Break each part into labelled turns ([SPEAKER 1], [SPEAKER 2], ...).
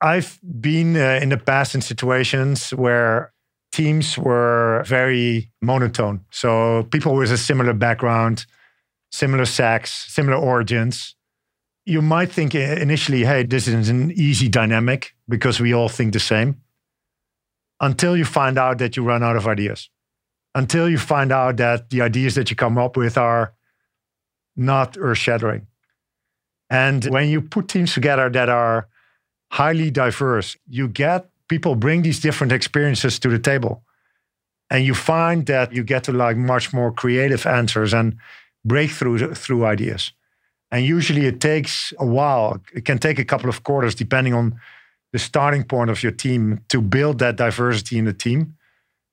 [SPEAKER 1] I've been uh, in the past in situations where teams were very monotone. So people with a similar background, similar sex, similar origins. You might think initially, hey, this is an easy dynamic because we all think the same. Until you find out that you run out of ideas. Until you find out that the ideas that you come up with are not earth shattering. And when you put teams together that are highly diverse, you get people bring these different experiences to the table. And you find that you get to like much more creative answers and breakthrough through ideas. And usually it takes a while. It can take a couple of quarters, depending on the starting point of your team, to build that diversity in the team.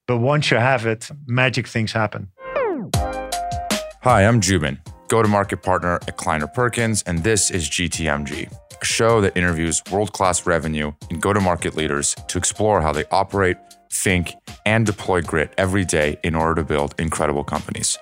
[SPEAKER 1] But once you have it, magic things happen.
[SPEAKER 2] Hi, I'm Joubin, go to market partner at Kleiner Perkins, and this is GTMG, a show that interviews world class revenue and go to market leaders to explore how they operate, think, and deploy grit every day in order to build incredible companies.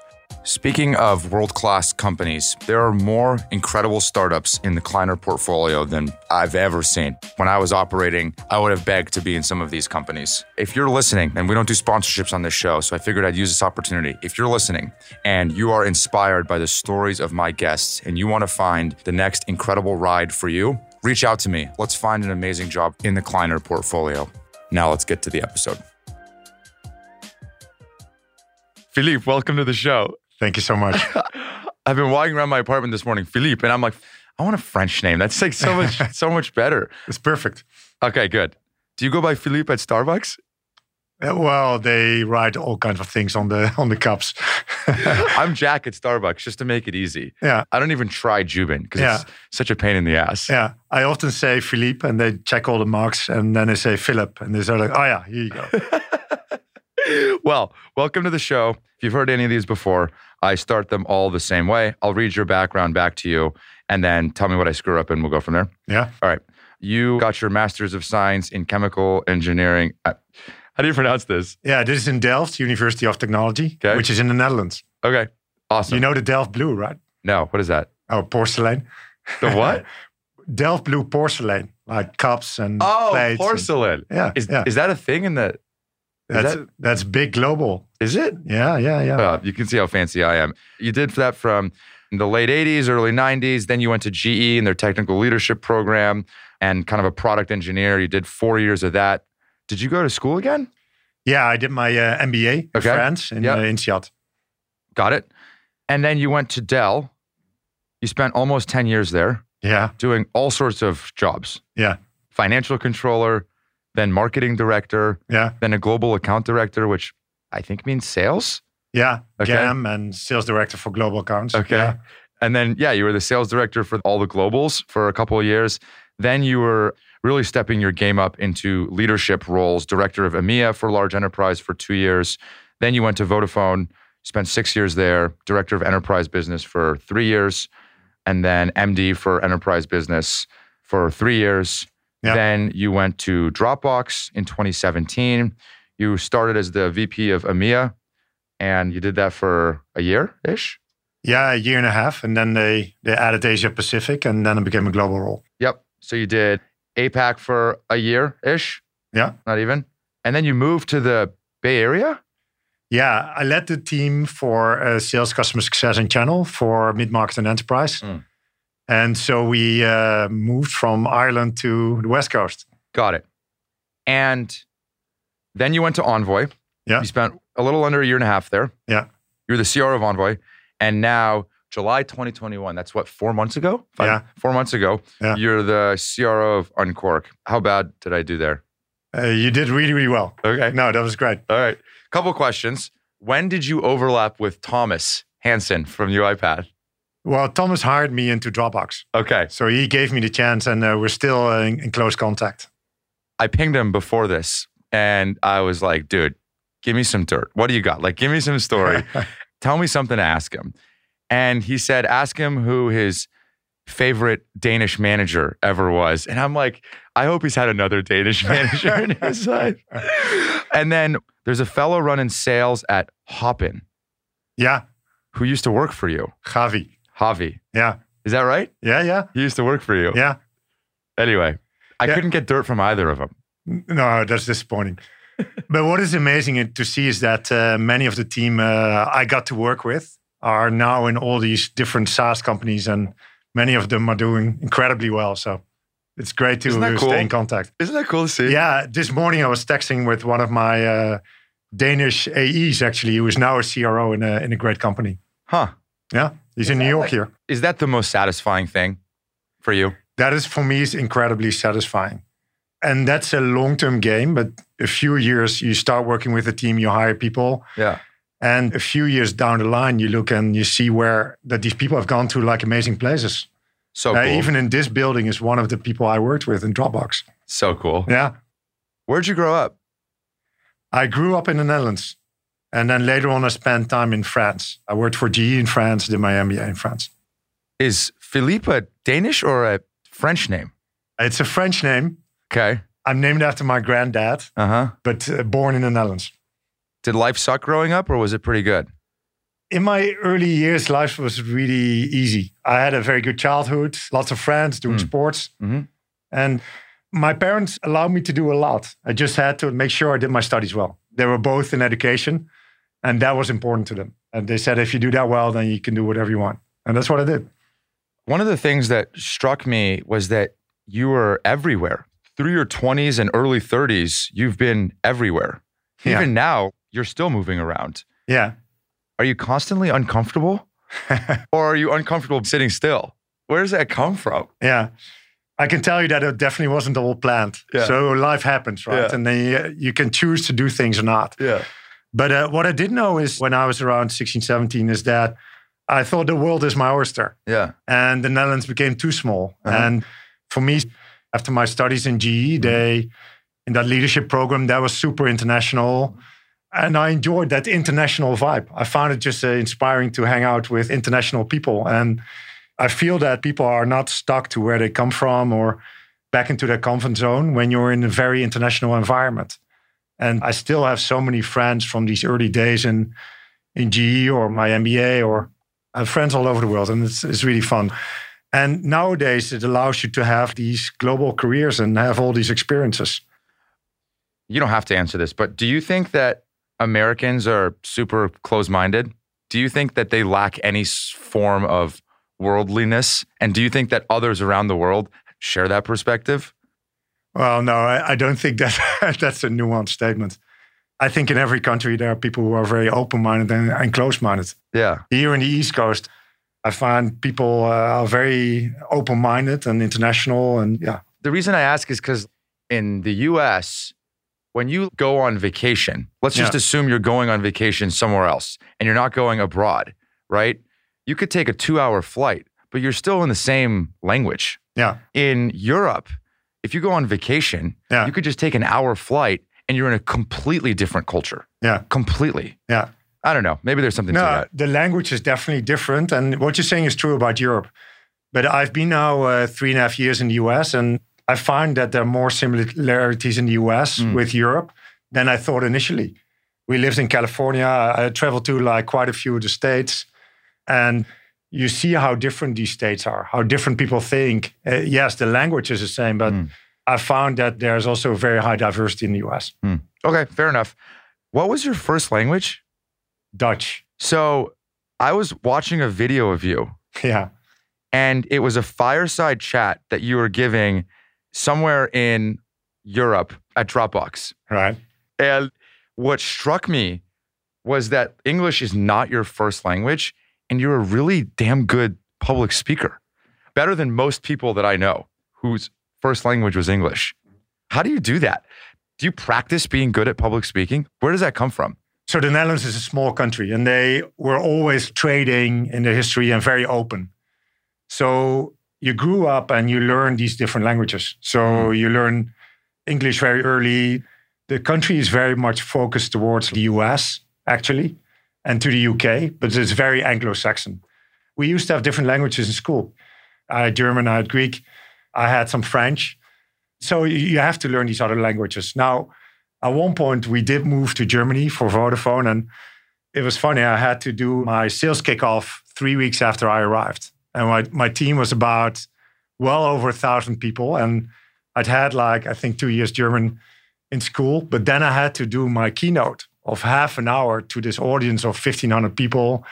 [SPEAKER 2] Speaking of world class companies, there are more incredible startups in the Kleiner portfolio than I've ever seen. When I was operating, I would have begged to be in some of these companies. If you're listening, and we don't do sponsorships on this show, so I figured I'd use this opportunity. If you're listening and you are inspired by the stories of my guests and you want to find the next incredible ride for you, reach out to me. Let's find an amazing job in the Kleiner portfolio. Now let's get to the episode. Philippe, welcome to the show.
[SPEAKER 1] Thank you so much.
[SPEAKER 2] I've been walking around my apartment this morning, Philippe, and I'm like, I want a French name. That's like so much, so much better.
[SPEAKER 1] It's perfect.
[SPEAKER 2] Okay, good. Do you go by Philippe at Starbucks?
[SPEAKER 1] Uh, well, they write all kinds of things on the on the cups.
[SPEAKER 2] I'm Jack at Starbucks just to make it easy.
[SPEAKER 1] Yeah.
[SPEAKER 2] I don't even try Joubin because
[SPEAKER 1] Yeah.
[SPEAKER 2] it's such a pain in the ass.
[SPEAKER 1] Yeah, I often say Philippe, and they check all the marks, and then they say Philip, and they say like, oh yeah, here you go.
[SPEAKER 2] Well, welcome to the show. If you've heard any of these before, I start them all the same way. I'll read your background back to you and then tell me what I screw up and we'll go from there.
[SPEAKER 1] Yeah,
[SPEAKER 2] All right. You got your master's of science in chemical engineering. Uh, How do you pronounce this?
[SPEAKER 1] yeah. This is in Delft, University of Technology,
[SPEAKER 2] Okay.
[SPEAKER 1] which is in the Netherlands.
[SPEAKER 2] Okay. Awesome.
[SPEAKER 1] You know the Delft blue, right?
[SPEAKER 2] no, what is that?
[SPEAKER 1] Oh, porcelain.
[SPEAKER 2] The what?
[SPEAKER 1] Delft blue porcelain, like cups and
[SPEAKER 2] oh,
[SPEAKER 1] plates. and-
[SPEAKER 2] porcelain.
[SPEAKER 1] yeah,
[SPEAKER 2] Is,
[SPEAKER 1] yeah.
[SPEAKER 2] is that a thing in the,
[SPEAKER 1] that's
[SPEAKER 2] that-
[SPEAKER 1] that's big global.
[SPEAKER 2] is it?
[SPEAKER 1] Yeah, yeah, yeah.
[SPEAKER 2] Uh, you can see how fancy I am. You did that from the late 80s, early 90s. Then you went to GE and their technical leadership program and kind of a product engineer. You did four years of that. Did you go to school again?
[SPEAKER 1] yeah, I did my uh, MBA in
[SPEAKER 2] Okay.
[SPEAKER 1] France in
[SPEAKER 2] Yep.
[SPEAKER 1] uh, INSEAD.
[SPEAKER 2] Got it. And then you went to Dell. You spent almost 10 years there
[SPEAKER 1] Yeah,
[SPEAKER 2] doing all sorts of jobs
[SPEAKER 1] yeah,
[SPEAKER 2] financial controller, then marketing director,
[SPEAKER 1] yeah,
[SPEAKER 2] then a global account director, which I think means sales.
[SPEAKER 1] yeah.
[SPEAKER 2] Okay.
[SPEAKER 1] GAM and sales director for global accounts.
[SPEAKER 2] Okay.
[SPEAKER 1] Yeah.
[SPEAKER 2] And then, yeah, you were the sales director for all the globals for a couple of years. Then you were really stepping your game up into leadership roles, director of EMEA for large enterprise for two years. Then you went to Vodafone, spent six years there, director of enterprise business for three years, and then MD for enterprise business for three years.
[SPEAKER 1] Yeah.
[SPEAKER 2] Then you went to Dropbox in 2017. You started as the VP of EMEA, and you did that for a year ish.
[SPEAKER 1] Yeah, a year and a half, and then they they added Asia Pacific, and then it became a global role.
[SPEAKER 2] Yep. So you did APAC for a year ish,
[SPEAKER 1] Yeah,
[SPEAKER 2] not even. And then you moved to the Bay Area?
[SPEAKER 1] yeah. I led the team for uh, sales, customer success, and channel for mid market and enterprise.
[SPEAKER 2] Mm.
[SPEAKER 1] And so we uh, moved from Ireland to the West Coast.
[SPEAKER 2] Got it. And then you went to Envoy.
[SPEAKER 1] Yeah.
[SPEAKER 2] You spent a little under a year and a half there.
[SPEAKER 1] Yeah.
[SPEAKER 2] You're the CRO of Envoy. And now, July 2021, that's what, four months ago?
[SPEAKER 1] Yeah.
[SPEAKER 2] Four months ago,
[SPEAKER 1] Yeah.
[SPEAKER 2] you're the CRO of Unqork. How bad did I do there?
[SPEAKER 1] Uh, you did really, really well.
[SPEAKER 2] Okay.
[SPEAKER 1] No, that was great.
[SPEAKER 2] All right. Couple questions. When did you overlap with Thomas Hansen from UiPath?
[SPEAKER 1] Well, Thomas hired me into Dropbox.
[SPEAKER 2] Okay.
[SPEAKER 1] So he gave me the chance, and uh, we're still uh, in, in close contact.
[SPEAKER 2] I pinged him before this and I was like, dude, give me some dirt. What do you got? Like, give me some story. Tell me something to ask him. And he said, ask him who his favorite Danish manager ever was. And I'm like, I hope he's had another Danish manager in his life. And then there's a fellow running sales at Hopin
[SPEAKER 1] yeah,
[SPEAKER 2] who used to work for you,
[SPEAKER 1] Javi.
[SPEAKER 2] Javi.
[SPEAKER 1] Yeah,
[SPEAKER 2] Is that right?
[SPEAKER 1] yeah, yeah,
[SPEAKER 2] He used to work for you.
[SPEAKER 1] yeah.
[SPEAKER 2] Anyway, I
[SPEAKER 1] Yeah.
[SPEAKER 2] couldn't get dirt from either of them.
[SPEAKER 1] No, that's disappointing. but what is amazing to see is that uh, many of the team uh, I got to work with are now in all these different SaaS companies, and many of them are doing incredibly well. So it's great to uh,
[SPEAKER 2] cool?
[SPEAKER 1] stay in contact.
[SPEAKER 2] Isn't that cool to see?
[SPEAKER 1] Yeah, this morning I was texting with one of my uh, Danish AEs, actually, who is now a CRO in a in a great company.
[SPEAKER 2] Huh.
[SPEAKER 1] Yeah, he's in New York here.
[SPEAKER 2] Is that the most satisfying thing for you?
[SPEAKER 1] that is for me is incredibly satisfying and that's a long-term game but a few years you start working with a team you hire people
[SPEAKER 2] Yeah.
[SPEAKER 1] and a few years down the line you look and you see where that these people have gone to like amazing places
[SPEAKER 2] So
[SPEAKER 1] Uh,
[SPEAKER 2] cool.
[SPEAKER 1] even in this building is one of the people i worked with in dropbox
[SPEAKER 2] so cool.
[SPEAKER 1] yeah
[SPEAKER 2] Where'd you grow up?
[SPEAKER 1] i grew up in the netherlands and then later on i spent time in france i worked for ge in france did my mba in france
[SPEAKER 2] Is Philippe a Danish or a French name?
[SPEAKER 1] it's a french name
[SPEAKER 2] Okay.
[SPEAKER 1] i'm named after my granddad
[SPEAKER 2] Uh huh.
[SPEAKER 1] but uh, born in the netherlands
[SPEAKER 2] Did life suck growing up or was it pretty good?
[SPEAKER 1] in my early years, life was really easy. I had a very good childhood, lots of friends doing
[SPEAKER 2] Mm.
[SPEAKER 1] sports.
[SPEAKER 2] Mhm.
[SPEAKER 1] And my parents allowed me to do a lot. I just had to make sure I did my studies well. They were both in education, and that was important to them. And they said, if you do that well, then you can do whatever you want. And that's what I did.
[SPEAKER 2] One of the things that struck me was that you were everywhere. Through your 20s and early 30s, you've been everywhere.
[SPEAKER 1] Yeah.
[SPEAKER 2] Even now, you're still moving around.
[SPEAKER 1] Yeah.
[SPEAKER 2] Are you constantly uncomfortable or are you uncomfortable sitting still? Where does that come from?
[SPEAKER 1] Yeah. I can tell you that it definitely wasn't all planned.
[SPEAKER 2] Yeah.
[SPEAKER 1] So life happens, right?
[SPEAKER 2] Yeah.
[SPEAKER 1] And then you, you can choose to do things or not.
[SPEAKER 2] Yeah.
[SPEAKER 1] But uh, what I did know is when I was around 16, 17 is that I thought the world is my oyster
[SPEAKER 2] Yeah.
[SPEAKER 1] and the Netherlands became too small.
[SPEAKER 2] Uh-huh.
[SPEAKER 1] And for me, after my studies in GE, they, in that leadership program, that was super international. And I enjoyed that international vibe. I found it just uh, inspiring to hang out with international people. And I feel that people are not stuck to where they come from or back into their comfort zone when you're in a very international environment. And I still have so many friends from these early days in, in GE or my MBA, or I have friends all over the world, and it's, it's really fun. And nowadays, it allows you to have these global careers and have all these experiences.
[SPEAKER 2] You don't have to answer this, but do you think that Americans are super close minded? Do you think that they lack any form of worldliness? And do you think that others around the world share that perspective?
[SPEAKER 1] Well, no, I, I don't think that that's a nuanced statement. I think in every country there are people who are very open-minded and, and close-minded.
[SPEAKER 2] Yeah.
[SPEAKER 1] Here in the East Coast, I find people uh, are very open-minded and international, and yeah,
[SPEAKER 2] The reason I ask is because in the US, when you go on vacation, let's just
[SPEAKER 1] Yeah.
[SPEAKER 2] assume you're going on vacation somewhere else and you're not going abroad, right? You could take a two hour flight, but you're still in the same language.
[SPEAKER 1] yeah,
[SPEAKER 2] In Europe, if you go on vacation,
[SPEAKER 1] Yeah.
[SPEAKER 2] you could just take an hour flight and you're in a completely different culture.
[SPEAKER 1] yeah,
[SPEAKER 2] Completely.
[SPEAKER 1] yeah.
[SPEAKER 2] I don't know. Maybe there's something to
[SPEAKER 1] No,
[SPEAKER 2] that.
[SPEAKER 1] the language is definitely different, and what you're saying is true about Europe. But I've been now uh, three and a half years in the US, and I find that there are more similarities in the US
[SPEAKER 2] Mm.
[SPEAKER 1] with Europe than I thought initially. We lived in California. I traveled to like quite a few of the states, and you see how different these states are, how different people think. Uh, yes, the language is the same, but
[SPEAKER 2] Mm.
[SPEAKER 1] I found that there's also very high diversity in the US.
[SPEAKER 2] Okay, fair enough. What was your first language?
[SPEAKER 1] Dutch,
[SPEAKER 2] So I was watching a video of you
[SPEAKER 1] yeah,
[SPEAKER 2] and it was a fireside chat that you were giving somewhere in Europe at Dropbox.
[SPEAKER 1] right,
[SPEAKER 2] And what struck me was that English is not your first language and you're a really damn good public speaker. Better than most people that I know whose first language was English. How do you do that? Do you practice being good at public speaking? Where does that come from?
[SPEAKER 1] So the Netherlands is a small country, and they were always trading in their history and very open. So you grew up and you learn these different languages. So mm-hmm. you learn English very early. The country is very much focused towards the US, actually, and to the UK, but it's very Anglo-Saxon. We used to have different languages in school. I had German, I had Greek, I had some French. So you- you have to learn these other languages. Now, at one point we did move to Germany for Vodafone, and it was funny. I had to do my sales kickoff three weeks after I arrived, and my my team was about well over a thousand people, and I'd had like, I think, two years German in school, but then I had to do my keynote of half an hour to this audience of 1,500 people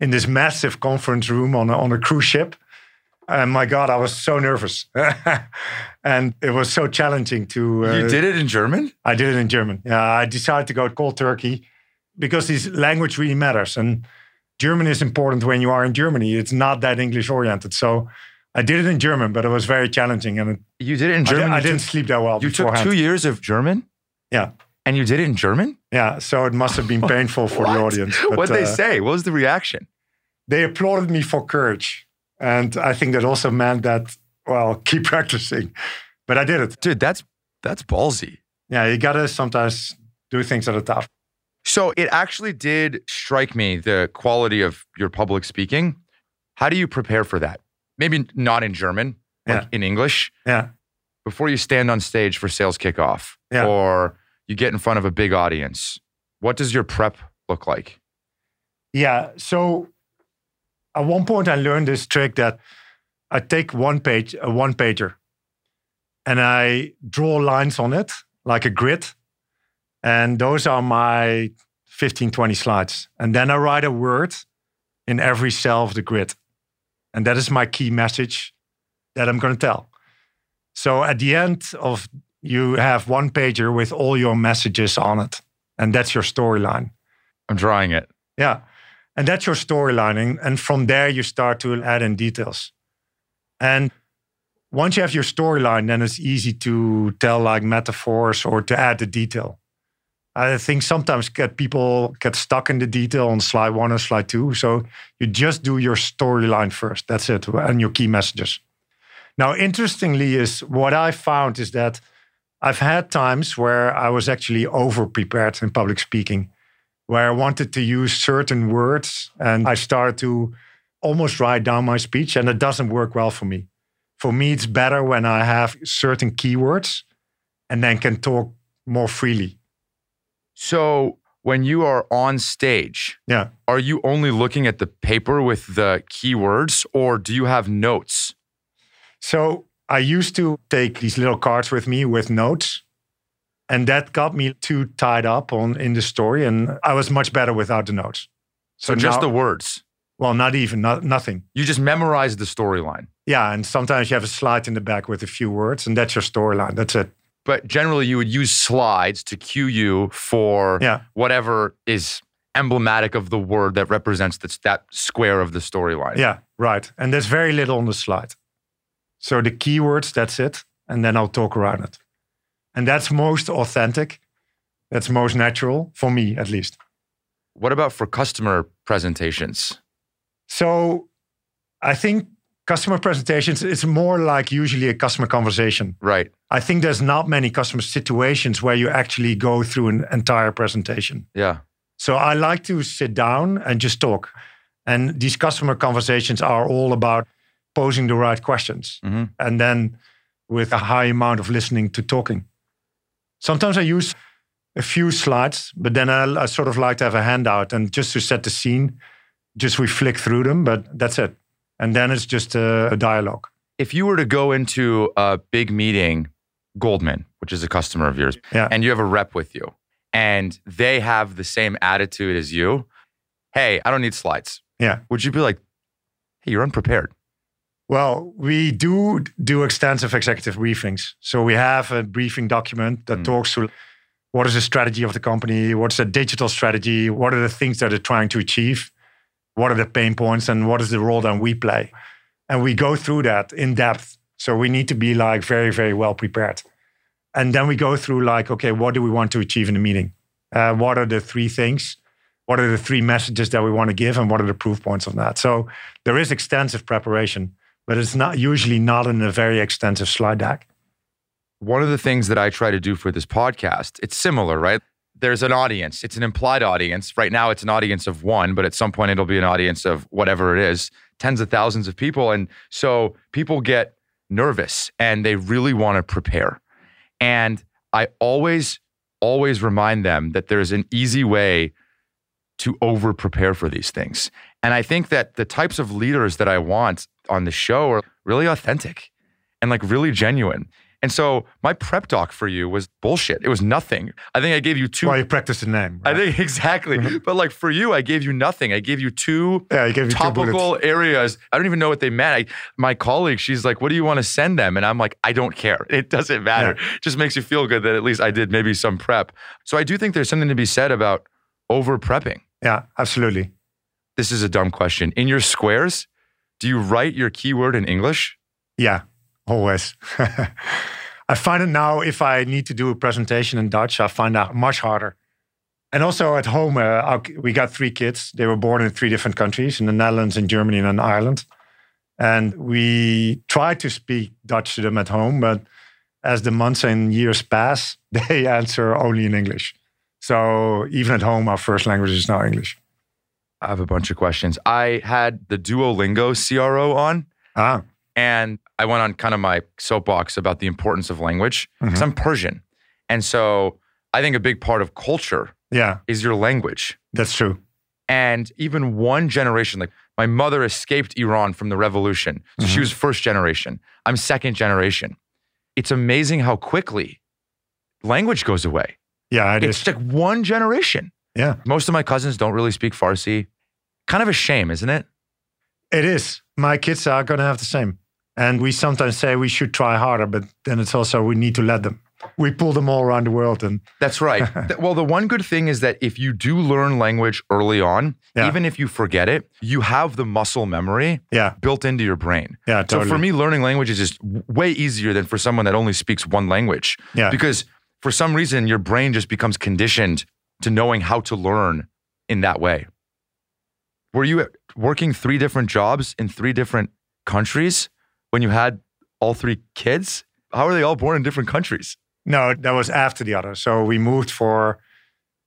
[SPEAKER 1] in this massive conference room on a, on a cruise ship. And my God, I was so nervous. and it was so challenging to.
[SPEAKER 2] Uh, you did it in German?
[SPEAKER 1] I did it in German. Yeah, I decided to go cold turkey because this language really matters. And German is important when you are in Germany. It's not that English oriented. So I did it in German, but it was very challenging. And
[SPEAKER 2] you did it in German.
[SPEAKER 1] I, I didn't sleep that well.
[SPEAKER 2] You
[SPEAKER 1] beforehand.
[SPEAKER 2] took two years of German.
[SPEAKER 1] Yeah,
[SPEAKER 2] and you did it in German.
[SPEAKER 1] Yeah, so it must have been painful for the audience.
[SPEAKER 2] What did they uh, say? What was the reaction?
[SPEAKER 1] They applauded me for courage, and I think that also meant that well, keep practicing. But I did it,
[SPEAKER 2] dude. That's that's ballsy.
[SPEAKER 1] Yeah, you gotta sometimes do things that are tough.
[SPEAKER 2] So it actually did strike me the quality of your public speaking. How do you prepare for that? Maybe not in German, like yeah. in English.
[SPEAKER 1] Yeah.
[SPEAKER 2] Before you stand on stage for sales kickoff yeah. or you get in front of a big audience, what does your prep look like?
[SPEAKER 1] Yeah. So at one point, I learned this trick that I take one page, a one pager, and I draw lines on it like a grid and those are my 15, 20 slides. And then I write a word in every cell of the grid. And that is my key message that I'm going to tell. So at the end of you have one pager with all your messages on it. And that's your storyline.
[SPEAKER 2] I'm drawing it.
[SPEAKER 1] Yeah. And that's your storyline. And from there, you start to add in details. And once you have your storyline, then it's easy to tell like metaphors or to add the detail. I think sometimes get people get stuck in the detail on slide one or slide two. So you just do your storyline first. That's it, and your key messages. Now, interestingly, is what I found is that I've had times where I was actually over prepared in public speaking, where I wanted to use certain words, and I started to almost write down my speech, and it doesn't work well for me. For me, it's better when I have certain keywords and then can talk more freely
[SPEAKER 2] so when you are on stage,
[SPEAKER 1] yeah,
[SPEAKER 2] are you only looking at the paper with the keywords or do you have notes?
[SPEAKER 1] So I used to take these little cards with me with notes. And that got me too tied up on in the story. And I was much better without the notes.
[SPEAKER 2] So, so just now, the words.
[SPEAKER 1] Well, not even, not, nothing.
[SPEAKER 2] You just memorize the storyline.
[SPEAKER 1] Yeah, and sometimes you have a slide in the back with a few words, and that's your storyline. That's it
[SPEAKER 2] but generally you would use slides to cue you for yeah. whatever is emblematic of the word that represents that, that square of the storyline.
[SPEAKER 1] Yeah, right. And there's very little on the slide. So the keywords, that's it. And then I'll talk around it. And that's most authentic. That's most natural for me, at least.
[SPEAKER 2] What about for customer presentations?
[SPEAKER 1] So I think customer presentations it's more like usually a customer conversation
[SPEAKER 2] right
[SPEAKER 1] i think there's not many customer situations where you actually go through an entire presentation
[SPEAKER 2] yeah
[SPEAKER 1] so i like to sit down and just talk and these customer conversations are all about posing the right questions mm-hmm. and then with a high amount of listening to talking sometimes i use a few slides but then I, I sort of like to have a handout and just to set the scene just we flick through them but that's it and then it's just a, a dialogue.
[SPEAKER 2] If you were to go into a big meeting, Goldman, which is a customer of yours,
[SPEAKER 1] yeah.
[SPEAKER 2] and you have a rep with you, and they have the same attitude as you, hey, I don't need slides.
[SPEAKER 1] Yeah.
[SPEAKER 2] Would you be like, hey, you're unprepared?
[SPEAKER 1] Well, we do do extensive executive briefings. So we have a briefing document that mm. talks to what is the strategy of the company, what's the digital strategy, what are the things that they're trying to achieve what are the pain points and what is the role that we play. And we go through that in depth. So we need to be like very very well prepared. And then we go through like okay what do we want to achieve in the meeting? Uh, what are the three things? What are the three messages that we want to give and what are the proof points of that? So there is extensive preparation but it's not usually not in a very extensive slide deck
[SPEAKER 2] one of the things that i try to do for this podcast it's similar right there's an audience. It's an implied audience. Right now, it's an audience of one, but at some point, it'll be an audience of whatever it is, tens of thousands of people. And so people get nervous and they really want to prepare. And I always, always remind them that there's an easy way to over prepare for these things. And I think that the types of leaders that I want on the show are really authentic and like really genuine. And so my prep doc for you was bullshit. It was nothing. I think I gave you two.
[SPEAKER 1] Well, you practice the name.
[SPEAKER 2] I think exactly. Mm-hmm. but like for you, I gave you nothing. I gave you two
[SPEAKER 1] yeah, you gave two
[SPEAKER 2] topical areas. I don't even know what they meant. I, my colleague, she's like, "What do you want to send them?" And I'm like, "I don't care. It doesn't matter. It just makes you feel good that at least I did maybe some prep." So I do think there's something to be said about over prepping.
[SPEAKER 1] Yeah, absolutely.
[SPEAKER 2] This is a dumb question. In your squares, do you write your keyword in English?
[SPEAKER 1] Yeah, always. I find it now if I need to do a presentation in Dutch, I find that much harder. And also at home, uh, we got three kids. They were born in three different countries in the Netherlands, in Germany, and in Ireland. And we try to speak Dutch to them at home, but as the months and years pass, they answer only in English. So even at home, our first language is now English.
[SPEAKER 2] I have a bunch of questions. I had the Duolingo CRO on,
[SPEAKER 1] Ah,
[SPEAKER 2] and I went on kind of my soapbox about the importance of language because
[SPEAKER 1] Mhm.
[SPEAKER 2] I'm Persian. And so I think a big part of culture
[SPEAKER 1] yeah,
[SPEAKER 2] is your language.
[SPEAKER 1] that's true.
[SPEAKER 2] And even one generation, like my mother escaped Iran from the revolution. So she
[SPEAKER 1] Mhm.
[SPEAKER 2] was first generation. I'm second generation. It's amazing how quickly language goes away.
[SPEAKER 1] Yeah, it
[SPEAKER 2] it's
[SPEAKER 1] is.
[SPEAKER 2] like one generation.
[SPEAKER 1] Yeah,
[SPEAKER 2] Most of my cousins don't really speak Farsi. Kind of a shame, isn't it?
[SPEAKER 1] it is. My kids are going to have the same. And we sometimes say we should try harder, but then it's also we need to let them. We pull them all around the world. And
[SPEAKER 2] That's right. Well, the one good thing is that if you do learn language early on,
[SPEAKER 1] Yeah.
[SPEAKER 2] even if you forget it, you have the muscle memory
[SPEAKER 1] yeah,
[SPEAKER 2] built into your brain.
[SPEAKER 1] yeah, totally.
[SPEAKER 2] So for me, learning language is just way easier than for someone that only speaks one language.
[SPEAKER 1] yeah.
[SPEAKER 2] Because for some reason, your brain just becomes conditioned to knowing how to learn in that way. Were you working three different jobs in three different countries when you had all three kids? How are they all born in different countries?
[SPEAKER 1] No, that was after the other. So we moved for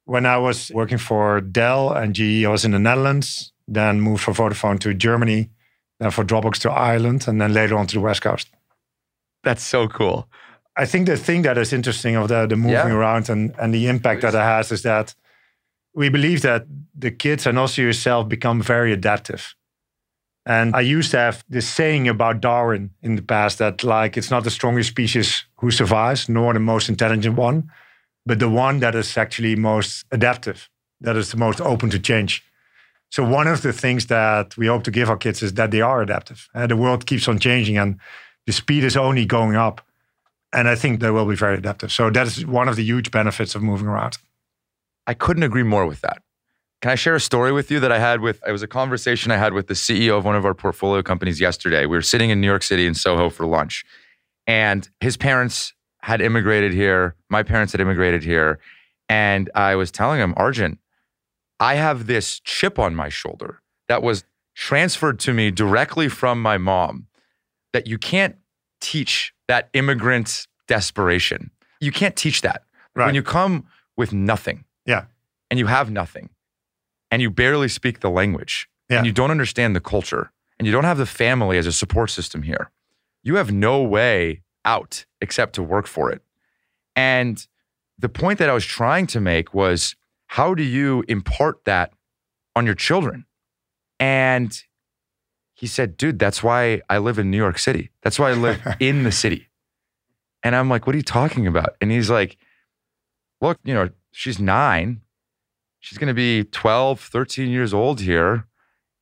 [SPEAKER 1] when I was working for Dell and GE. I was in the Netherlands. Then moved for Vodafone to Germany. Then for Dropbox to Ireland, and then later on to the West Coast.
[SPEAKER 2] That's so cool.
[SPEAKER 1] I think the thing that is interesting of the, the moving
[SPEAKER 2] Yeah.
[SPEAKER 1] around and, and the impact that it has is that we believe that the kids and also yourself become very adaptive. And I used to have this saying about Darwin in the past that like it's not the strongest species who survives, nor the most intelligent one, but the one that is actually most adaptive, that is the most open to change. So one of the things that we hope to give our kids is that they are adaptive. And the world keeps on changing and the speed is only going up. And I think they will be very adaptive. So that is one of the huge benefits of moving around.
[SPEAKER 2] I couldn't agree more with that. Can I share a story with you that I had with? It was a conversation I had with the CEO of one of our portfolio companies yesterday. We were sitting in New York City in Soho for lunch, and his parents had immigrated here. My parents had immigrated here, and I was telling him, Arjun, I have this chip on my shoulder that was transferred to me directly from my mom. That you can't teach that immigrant desperation. You can't teach that
[SPEAKER 1] Right.
[SPEAKER 2] when you come with nothing
[SPEAKER 1] yeah.
[SPEAKER 2] and you have nothing and you barely speak the language
[SPEAKER 1] Yeah.
[SPEAKER 2] and you don't understand the culture and you don't have the family as a support system here, you have no way out except to work for it. And the point that I was trying to make was how do you impart that on your children? And he said, dude, that's why I live in New York City. That's why I live in the city. And I'm like, what are you talking about? And he's like, look, you know, she's nine. She's going to be 12, 13 years old here.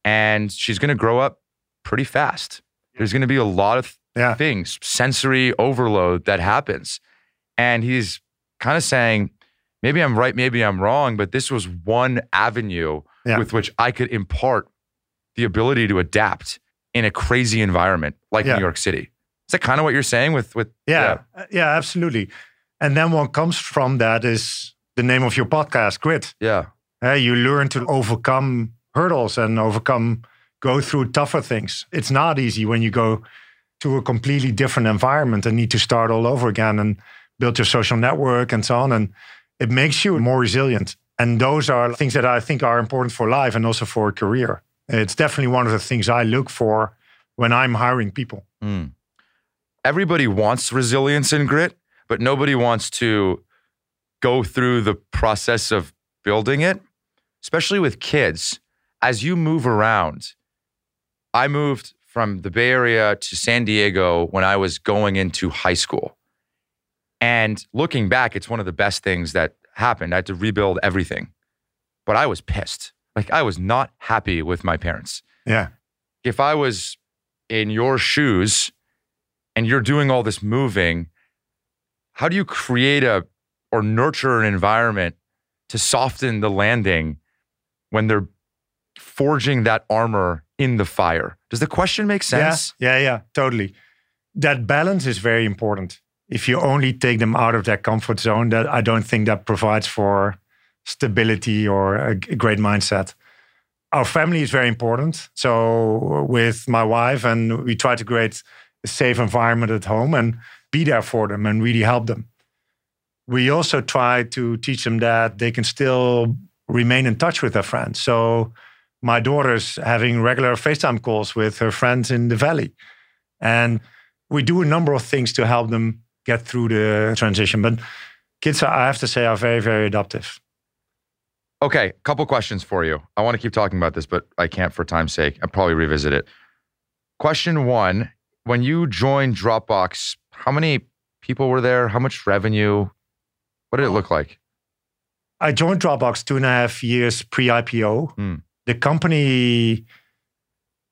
[SPEAKER 2] And she's going to grow up pretty fast. There's going to be a lot of
[SPEAKER 1] Yeah.
[SPEAKER 2] things, sensory overload that happens. And he's kind of saying, maybe I'm right, maybe I'm wrong, but this was one avenue
[SPEAKER 1] Yeah.
[SPEAKER 2] with which I could impart the ability to adapt in a crazy environment like
[SPEAKER 1] Yeah.
[SPEAKER 2] New York City. Is that kind of what you're saying with with
[SPEAKER 1] Yeah, uh, yeah, absolutely. And then what comes from that is the name of your podcast, Grit.
[SPEAKER 2] yeah.
[SPEAKER 1] Uh, you learn to overcome hurdles and overcome, go through tougher things. It's not easy when you go to a completely different environment and need to start all over again and build your social network and so on. And it makes you more resilient. And those are things that I think are important for life and also for a career. It's definitely one of the things I look for when I'm hiring people.
[SPEAKER 2] Mm. Everybody wants resilience and grit, but nobody wants to go through the process of building it, especially with kids. As you move around, I moved from the Bay Area to San Diego when I was going into high school. And looking back, it's one of the best things that happened. I had to rebuild everything. But I was pissed. Like I was not happy with my parents.
[SPEAKER 1] Yeah.
[SPEAKER 2] If I was in your shoes and you're doing all this moving, how do you create a or nurture an environment to soften the landing when they're forging that armor in the fire? Does the question make sense?
[SPEAKER 1] Yeah, yeah, yeah, totally. That balance is very important. If you only take them out of their comfort zone, that I don't think that provides for stability or a great mindset. Our family is very important. So with my wife, and we try to create a safe environment at home and be there for them and really help them. We also try to teach them that they can still remain in touch with their friends. So my daughter's having regular FaceTime calls with her friends in the valley. And we do a number of things to help them get through the transition. But kids, I have to say, are very, very adaptive.
[SPEAKER 2] Okay, a couple questions for you. I want to keep talking about this, but I can't for time's sake. I'll probably revisit it. Question one When you joined Dropbox, how many people were there? How much revenue? What did it look like?
[SPEAKER 1] I joined Dropbox two and a half years pre IPO. Hmm. The company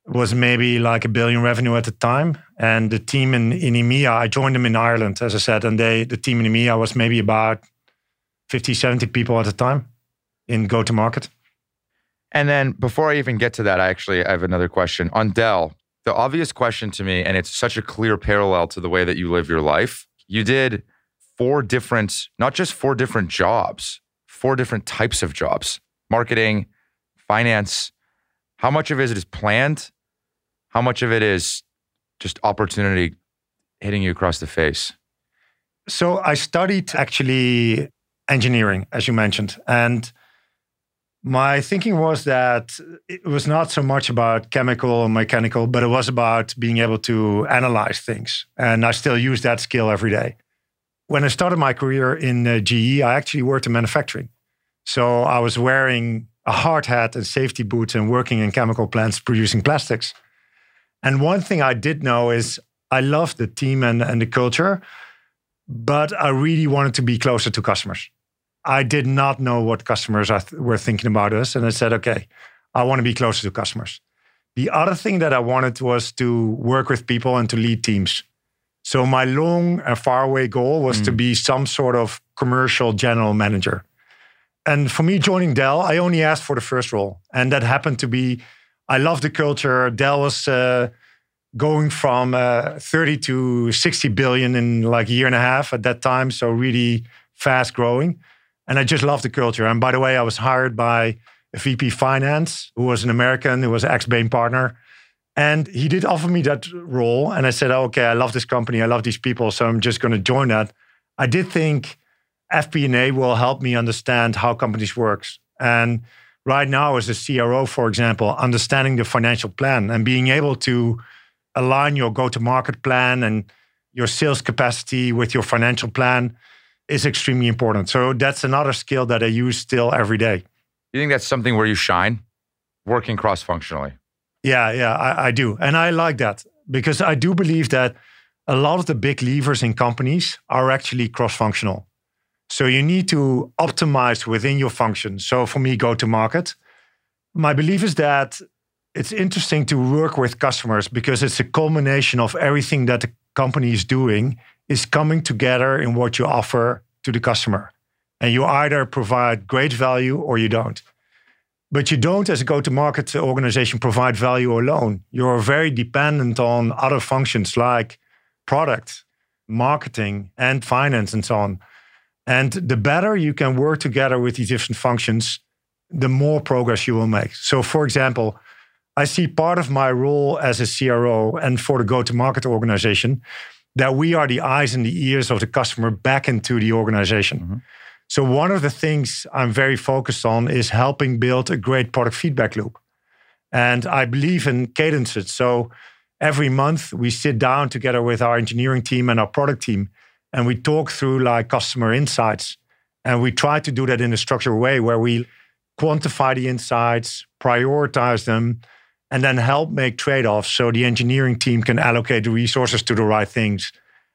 [SPEAKER 1] was maybe like a billion revenue at the time. And the team in, in EMEA, I joined them in Ireland, as I said, and they the team in EMEA was maybe about 50, 70 people at the time in go to market.
[SPEAKER 2] And then before I even get to that, I actually I have another question. On Dell, the obvious question to me, and it's such a clear parallel to the way that you live your life. You did four different, not just four different jobs, four different types of jobs marketing, finance. How much of it is planned? How much of it is just opportunity hitting you across the face?
[SPEAKER 1] So I studied actually engineering, as you mentioned. And my thinking was that it was not so much about chemical or mechanical, but it was about being able to analyze things. And I still use that skill every day. When I started my career in uh, GE, I actually worked in manufacturing. So I was wearing a hard hat and safety boots and working in chemical plants producing plastics. And one thing I did know is I loved the team and, and the culture, but I really wanted to be closer to customers. I did not know what customers were thinking about us. And I said, okay, I want to be closer to customers. The other thing that I wanted was to work with people and to lead teams. So my long and faraway goal was mm. to be some sort of commercial general manager. And for me, joining Dell, I only asked for the first role. And that happened to be I love the culture. Dell was uh, going from uh, 30 to 60 billion in like a year and a half at that time. So really fast growing. And I just love the culture. And by the way, I was hired by a VP finance who was an American, who was ex Bain partner. And he did offer me that role. And I said, oh, okay, I love this company. I love these people. So I'm just going to join that. I did think FP&A will help me understand how companies works. And right now as a CRO, for example, understanding the financial plan and being able to align your go-to-market plan and your sales capacity with your financial plan is extremely important. So that's another skill that I use still every day.
[SPEAKER 2] You think that's something where you shine, working cross-functionally?
[SPEAKER 1] Yeah, yeah, I, I do, and I like that because I do believe that a lot of the big levers in companies are actually cross-functional. So you need to optimize within your function. So for me, go to market. My belief is that it's interesting to work with customers because it's a culmination of everything that the company is doing is coming together in what you offer to the customer. And you either provide great value or you don't. But you don't, as a go to market organization, provide value alone. You're very dependent on other functions like product, marketing, and finance, and so on. And the better you can work together with these different functions, the more progress you will make. So, for example, I see part of my role as a CRO and for the go to market organization that we are the eyes and the ears of the customer back into the organization. Mm-hmm. So, one of the things I'm very focused on is helping build a great product feedback loop. And I believe in cadences. So, every month we sit down together with our engineering team and our product team and we talk through like customer insights. And we try to do that in a structured way where we quantify the insights, prioritize them, and then help make trade offs so the engineering team can allocate the resources to the right things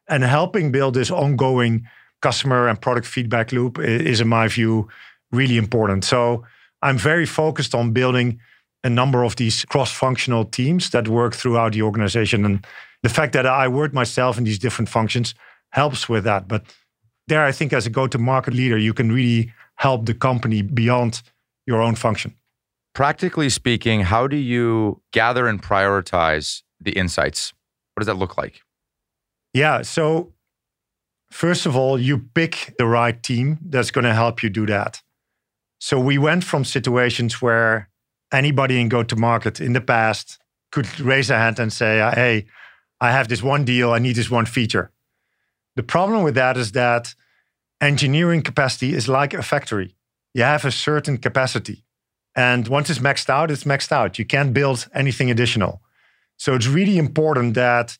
[SPEAKER 1] and helping build this ongoing customer and product feedback loop is, in my view, really important. So I'm very focused on building a number of these cross-functional teams that work throughout the organization. And the fact that I work myself in these different functions helps with that. But there, I think as a go-to-market leader, you can really help the company beyond your own function.
[SPEAKER 2] Practically speaking, how do you gather and prioritize the insights? What does that look like?
[SPEAKER 1] Yeah. So, first of all, you pick the right team that's going to help you do that. So, we went from situations where anybody in go to market in the past could raise a hand and say, Hey, I have this one deal, I need this one feature. The problem with that is that engineering capacity is like a factory. You have a certain capacity. And once it's maxed out, it's maxed out. You can't build anything additional. So it's really important that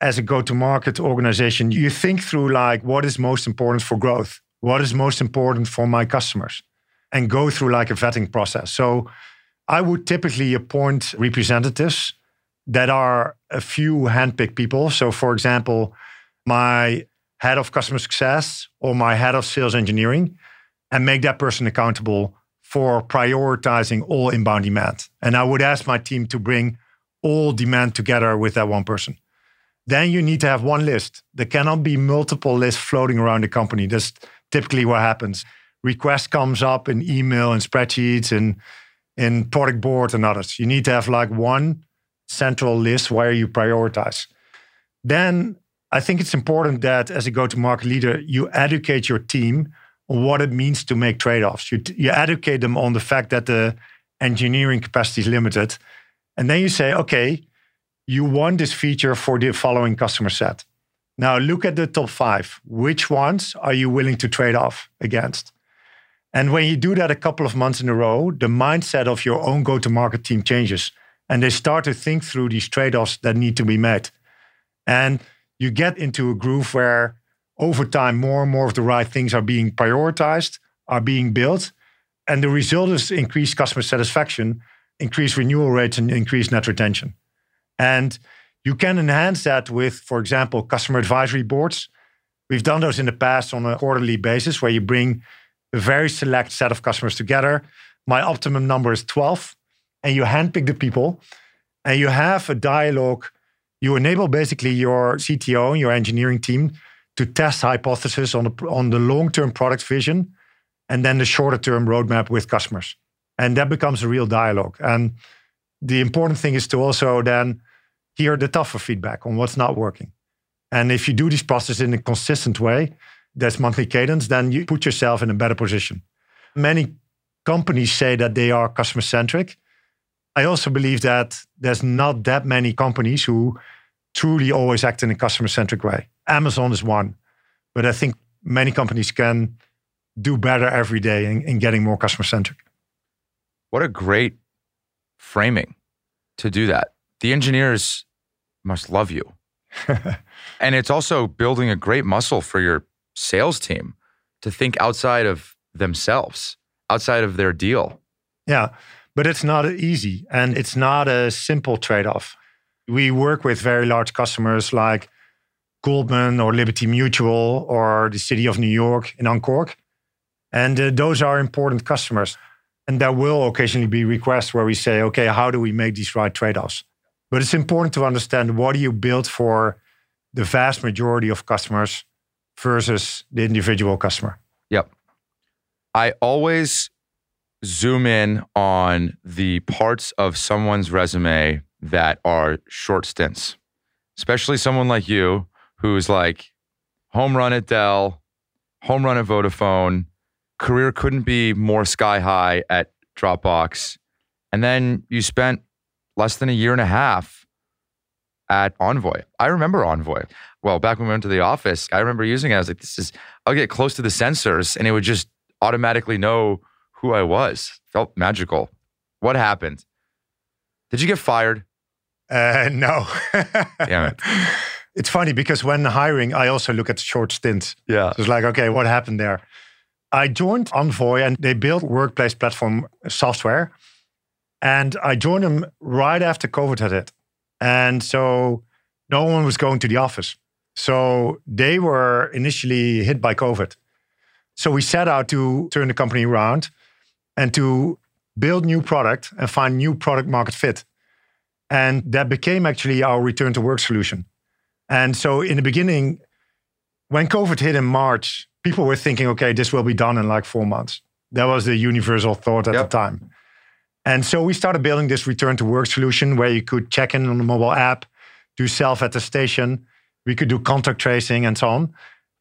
[SPEAKER 1] as a go-to-market organization, you think through like what is most important for growth, what is most important for my customers, and go through like a vetting process. So I would typically appoint representatives that are a few handpicked people. So, for example, my head of customer success or my head of sales engineering, and make that person accountable for prioritizing all inbound demand. And I would ask my team to bring all demand together with that one person. Then you need to have one list. There cannot be multiple lists floating around the company. That's typically what happens. Request comes up in email and spreadsheets and in product board and others. You need to have like one central list where you prioritize. Then I think it's important that as a go-to-market leader, you educate your team what it means to make trade-offs. You, you educate them on the fact that the engineering capacity is limited. And then you say, okay, you want this feature for the following customer set. Now look at the top five. Which ones are you willing to trade off against? And when you do that a couple of months in a row, the mindset of your own go to market team changes. And they start to think through these trade offs that need to be made. And you get into a groove where over time, more and more of the right things are being prioritized, are being built. And the result is increased customer satisfaction, increased renewal rates, and increased net retention. And you can enhance that with, for example, customer advisory boards. We've done those in the past on a quarterly basis where you bring a very select set of customers together. My optimum number is 12. And you handpick the people and you have a dialogue. You enable basically your CTO and your engineering team to test hypotheses on the, on the long term product vision and then the shorter term roadmap with customers. And that becomes a real dialogue. And the important thing is to also then hear the tougher feedback on what's not working. And if you do this process in a consistent way, that's monthly cadence, then you put yourself in a better position. Many companies say that they are customer centric. I also believe that there's not that many companies who truly always act in a customer centric way. Amazon is one, but I think many companies can do better every day in, in getting more customer centric.
[SPEAKER 2] What a great framing to do that. The engineers must love you. and it's also building a great muscle for your sales team to think outside of themselves, outside of their deal.
[SPEAKER 1] Yeah, but it's not easy and it's not a simple trade off. We work with very large customers like Goldman or Liberty Mutual or the city of New York in Unqork. And uh, those are important customers. And there will occasionally be requests where we say, okay, how do we make these right trade offs? But it's important to understand what do you build for the vast majority of customers versus the individual customer.
[SPEAKER 2] Yep. I always zoom in on the parts of someone's resume that are short stints, especially someone like you who's like home run at Dell, home run at Vodafone, career couldn't be more sky high at Dropbox. And then you spent less than a year and a half at Envoy. I remember Envoy well, back when we went to the office, I remember using it. I was like, this is, I'll get close to the sensors and it would just automatically know who I was. Felt magical. What happened? Did you get fired?
[SPEAKER 1] Uh, no.
[SPEAKER 2] Damn it.
[SPEAKER 1] It's funny because when hiring, I also look at short stints.
[SPEAKER 2] Yeah.
[SPEAKER 1] So it's like, okay, what happened there? I joined Envoy and they built workplace platform software. And I joined them right after COVID had hit. And so no one was going to the office. So they were initially hit by COVID. So we set out to turn the company around and to build new product and find new product market fit. And that became actually our return to work solution. And so in the beginning, when COVID hit in March, people were thinking, okay, this will be done in like four months. That was the universal thought at yep. the time. And so we started building this return to work solution where you could check in on the mobile app, do self attestation, we could do contact tracing and so on.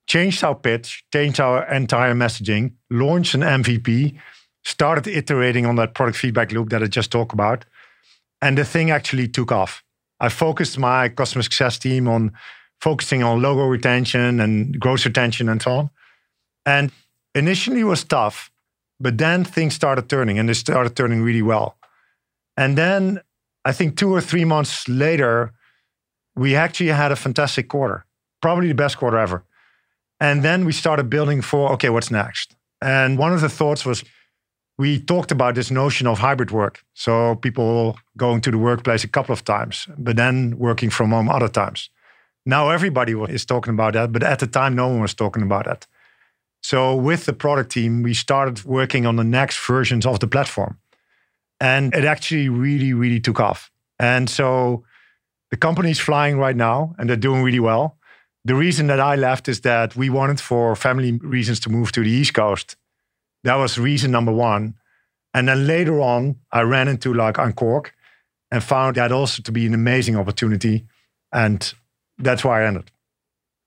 [SPEAKER 1] Changed our pitch, changed our entire messaging, launched an MVP, started iterating on that product feedback loop that I just talked about. And the thing actually took off. I focused my customer success team on focusing on logo retention and gross retention and so on. And initially it was tough, but then things started turning and they started turning really well. And then I think two or three months later, we actually had a fantastic quarter, probably the best quarter ever. And then we started building for okay, what's next? And one of the thoughts was we talked about this notion of hybrid work. So people going to the workplace a couple of times, but then working from home other times. Now everybody is talking about that, but at the time, no one was talking about that. So with the product team, we started working on the next versions of the platform. And it actually really, really took off. And so the company is flying right now and they're doing really well. The reason that I left is that we wanted for family reasons to move to the East Coast that was reason number one. And then later on, I ran into like Unqork and found that also to be an amazing opportunity. And that's why I ended.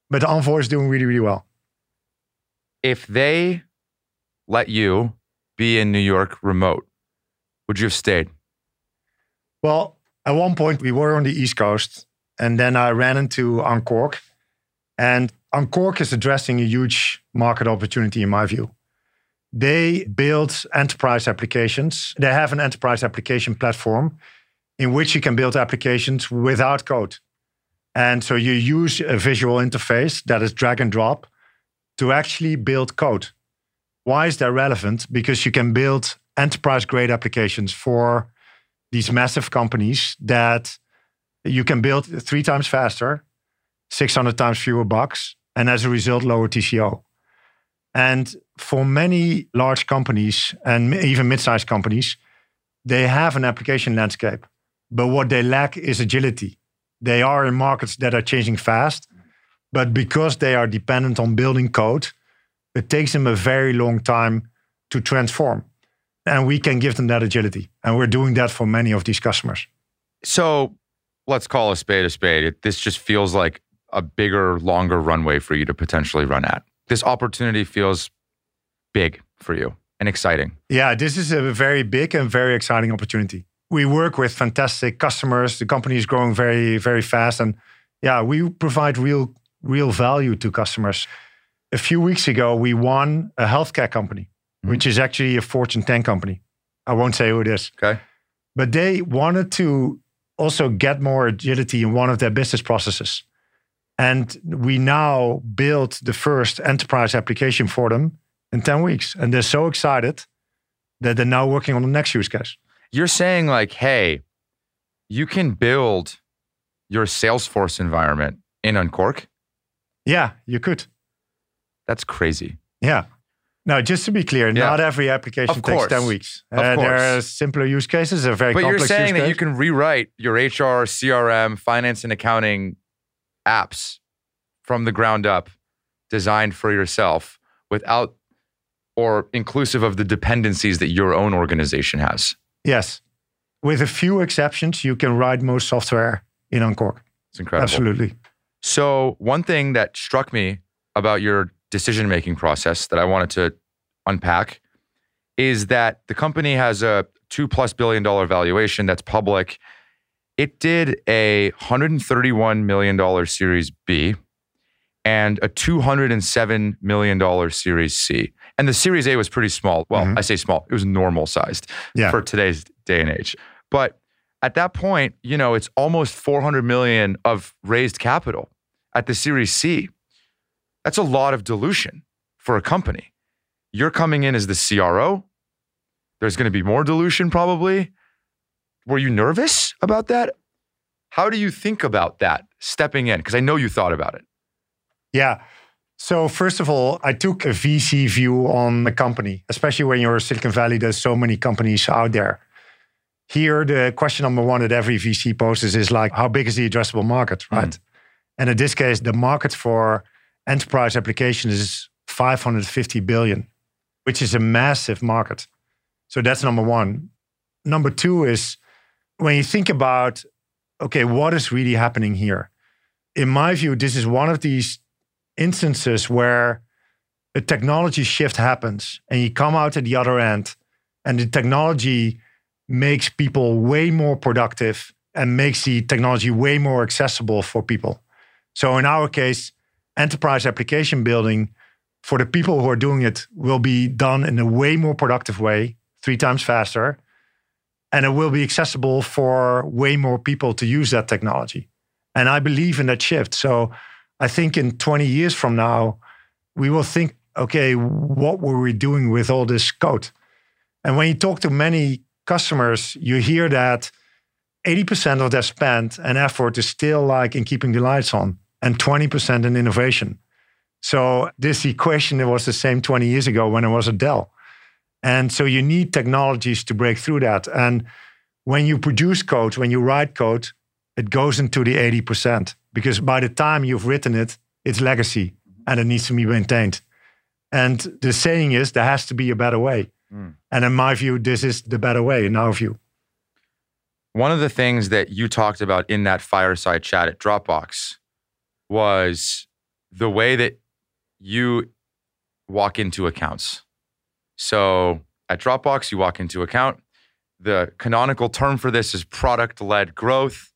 [SPEAKER 1] But Envoy is doing really, really well.
[SPEAKER 2] If they let you be in New York remote, would you have stayed?
[SPEAKER 1] Well, at one point we were on the East Coast, and then I ran into Unqork. And Unqork is addressing a huge market opportunity in my view. They build enterprise applications. They have an enterprise application platform in which you can build applications without code. And so you use a visual interface that is drag and drop to actually build code. Why is that relevant? Because you can build enterprise grade applications for these massive companies that you can build three times faster, 600 times fewer bugs, and as a result, lower TCO. And for many large companies and even mid-sized companies, they have an application landscape, but what they lack is agility. They are in markets that are changing fast, but because they are dependent on building code, it takes them a very long time to transform. And we can give them that agility. And we're doing that for many of these customers.
[SPEAKER 2] So let's call a spade a spade. this just feels like a bigger, longer runway for you to potentially run at. This opportunity feels big for you and exciting.
[SPEAKER 1] Yeah, this is a very big and very exciting opportunity. We work with fantastic customers. The company is growing very, very fast. And yeah, we provide real, real value to customers. A few weeks ago, we won a healthcare company, mm-hmm. which is actually a Fortune 10 company. I won't say who it is.
[SPEAKER 2] Okay.
[SPEAKER 1] But they wanted to also get more agility in one of their business processes. And we now built the first enterprise application for them in 10 weeks. And they're so excited that they're now working on the next use case.
[SPEAKER 2] You're saying, like, hey, you can build your Salesforce environment in Unqork?
[SPEAKER 1] Yeah, you could.
[SPEAKER 2] That's crazy.
[SPEAKER 1] Yeah. Now, just to be clear, yeah. not every application takes 10 weeks. Uh, there are simpler use cases, a very
[SPEAKER 2] but
[SPEAKER 1] complex
[SPEAKER 2] you're saying
[SPEAKER 1] that
[SPEAKER 2] you can rewrite your HR, CRM, finance, and accounting apps from the ground up, designed for yourself without or inclusive of the dependencies that your own organization has.
[SPEAKER 1] Yes. With a few exceptions, you can write most software in Unqork.
[SPEAKER 2] It's incredible.
[SPEAKER 1] Absolutely.
[SPEAKER 2] So, one thing that struck me about your decision making process that I wanted to unpack is that the company has a two plus billion dollar valuation that's public. It did a $131 million Series B and a $207 million Series C. And the Series A was pretty small. Well, mm-hmm. I say small, it was normal sized yeah. for today's day and age. But at that point, you know, it's almost 400 million of raised capital at the Series C. That's a lot of dilution for a company. You're coming in as the CRO. There's going to be more dilution probably. Were you nervous about that? How do you think about that stepping in? Because I know you thought about it.
[SPEAKER 1] Yeah. So first of all, I took a VC view on the company, especially when you're Silicon Valley. There's so many companies out there. Here, the question number one that every VC poses is like, how big is the addressable market, right? Mm. And in this case, the market for enterprise applications is 550 billion, which is a massive market. So that's number one. Number two is when you think about, okay, what is really happening here? In my view, this is one of these instances where a technology shift happens and you come out at the other end and the technology makes people way more productive and makes the technology way more accessible for people. So in our case, enterprise application building for the people who are doing it will be done in a way more productive way, three times faster, and it will be accessible for way more people to use that technology. And I believe in that shift. So I think in 20 years from now, we will think, okay, what were we doing with all this code? And when you talk to many customers, you hear that 80% of their spend and effort is still like in keeping the lights on and 20% in innovation. So this equation was the same 20 years ago when I was at Dell. And so you need technologies to break through that. And when you produce code, when you write code, it goes into the 80% because by the time you've written it, it's legacy and it needs to be maintained. And the saying is there has to be a better way. Mm. And in my view, this is the better way, in our view.
[SPEAKER 2] One of the things that you talked about in that fireside chat at Dropbox was the way that you walk into accounts. So at Dropbox, you walk into account. The canonical term for this is product led growth.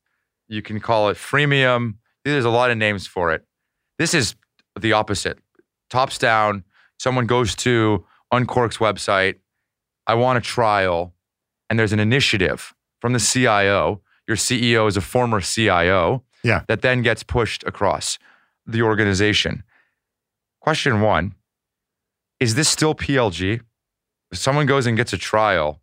[SPEAKER 2] You can call it freemium. There's a lot of names for it. This is the opposite. Tops down, someone goes to Unqork's website. I want a trial. And there's an initiative from the CIO. Your CEO is a former CIO.
[SPEAKER 1] Yeah.
[SPEAKER 2] That then gets pushed across the organization. Question one Is this still PLG? Someone goes and gets a trial,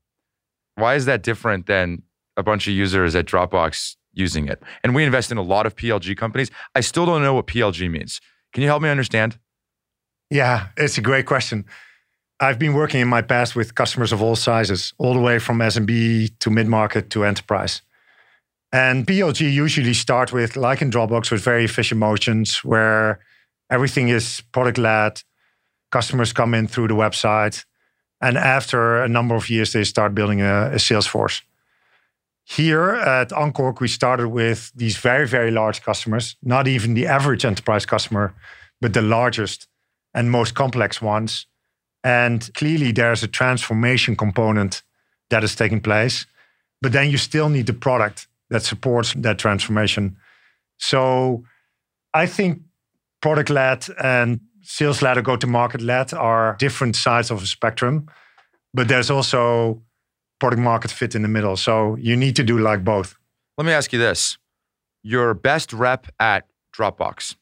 [SPEAKER 2] why is that different than a bunch of users at Dropbox using it. And we invest in a lot of PLG companies. I still don't know what PLG means. Can you help me understand?
[SPEAKER 1] Yeah, it's a great question. I've been working in my past with customers of all sizes, all the way from SMB to mid market to enterprise. And PLG usually start with, like in Dropbox, with very efficient motions where everything is product led. Customers come in through the website. And after a number of years, they start building a, a sales force. Here at Unqork, we started with these very, very large customers, not even the average enterprise customer, but the largest and most complex ones. And clearly, there's a transformation component that is taking place. But then you still need the product that supports that transformation. So I think product led and sales led or go to market led are different sides of a spectrum. But there's also product market fit in the middle. So you need to do like both.
[SPEAKER 2] Let me ask you this your best rep at Dropbox,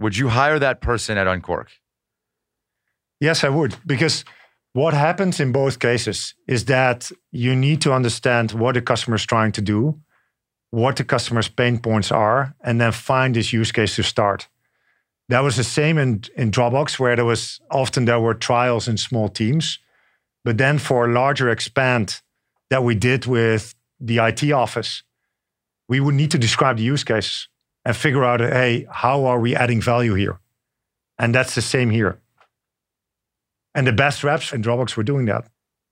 [SPEAKER 2] would you hire that person at Unqork?
[SPEAKER 1] Yes, I would. Because what happens in both cases is that you need to understand what the customer is trying to do, what the customer's pain points are, and then find this use case to start. That was the same in, in Dropbox, where there was often there were trials in small teams but then for a larger expand that we did with the IT office, we would need to describe the use case and figure out, hey, how are we adding value here? And that's the same here. And the best reps in Dropbox were doing that.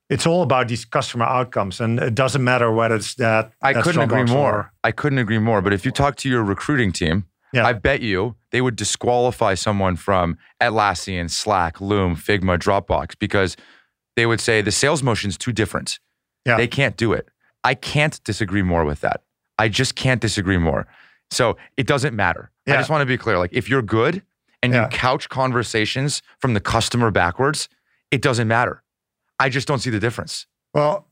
[SPEAKER 1] It's all about these customer outcomes, and it doesn't matter whether it's that.
[SPEAKER 2] I couldn't agree more. Or, I couldn't agree more. But if you talk to your recruiting team, yeah. I bet you they would disqualify someone from Atlassian, Slack, Loom, Figma, Dropbox because they would say the sales motion is too different. Yeah. They can't do it. I can't disagree more with that. I just can't disagree more. So it doesn't matter. Yeah. I just want to be clear. Like if you're good and yeah. you couch conversations from the customer backwards, it doesn't matter. I just don't see the difference.
[SPEAKER 1] Well,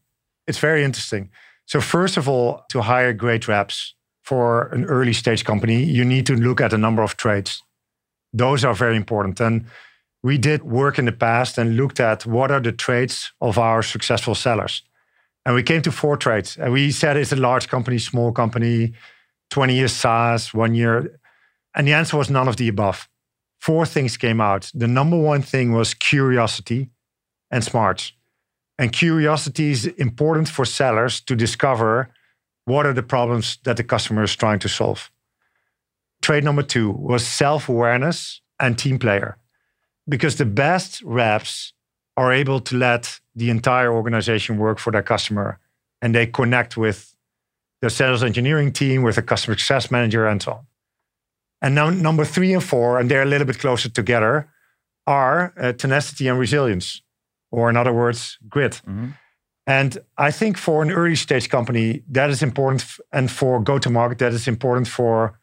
[SPEAKER 1] it's very interesting. So first of all, to hire great reps for an early stage company, you need to look at a number of traits. Those are very important. And we did work in the past and looked at what are the traits of our successful sellers. And we came to four traits. And we said it's a large company, small company, 20 years SaaS, one year. And the answer was none of the above. Four things came out. The number one thing was curiosity and smarts. And curiosity is important for sellers to discover what are the problems that the customer is trying to solve. Trade number two was self awareness and team player. Because the best reps are able to let the entire organization work for their customer and they connect with the sales engineering team, with the customer success manager, and so on. And now, number three and four, and they're a little bit closer together, are uh, tenacity and resilience, or in other words, grit. Mm-hmm. And I think for an early stage company, that is important. And for go to market, that is important for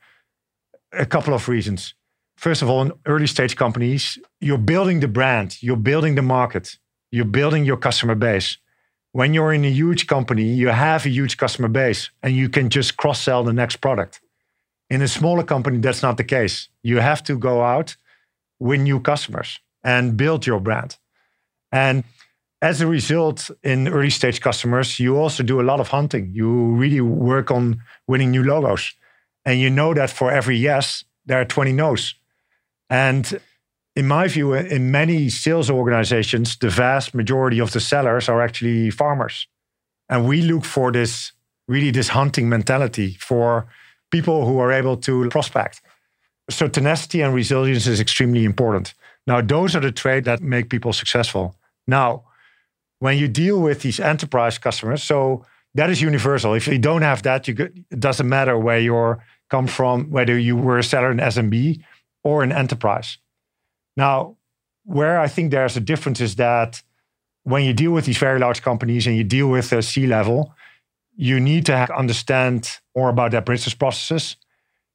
[SPEAKER 1] a couple of reasons. First of all, in early stage companies, you're building the brand, you're building the market, you're building your customer base. When you're in a huge company, you have a huge customer base and you can just cross sell the next product. In a smaller company, that's not the case. You have to go out, win new customers, and build your brand. And as a result, in early stage customers, you also do a lot of hunting. You really work on winning new logos. And you know that for every yes, there are 20 no's. And in my view, in many sales organizations, the vast majority of the sellers are actually farmers. And we look for this really this hunting mentality for people who are able to prospect. So tenacity and resilience is extremely important. Now, those are the traits that make people successful. Now, when you deal with these enterprise customers, so that is universal. If you don't have that, you it doesn't matter where you come from, whether you were a seller in SMB or in enterprise. Now, where I think there's a difference is that when you deal with these very large companies and you deal with the C level, you need to understand more about their business processes.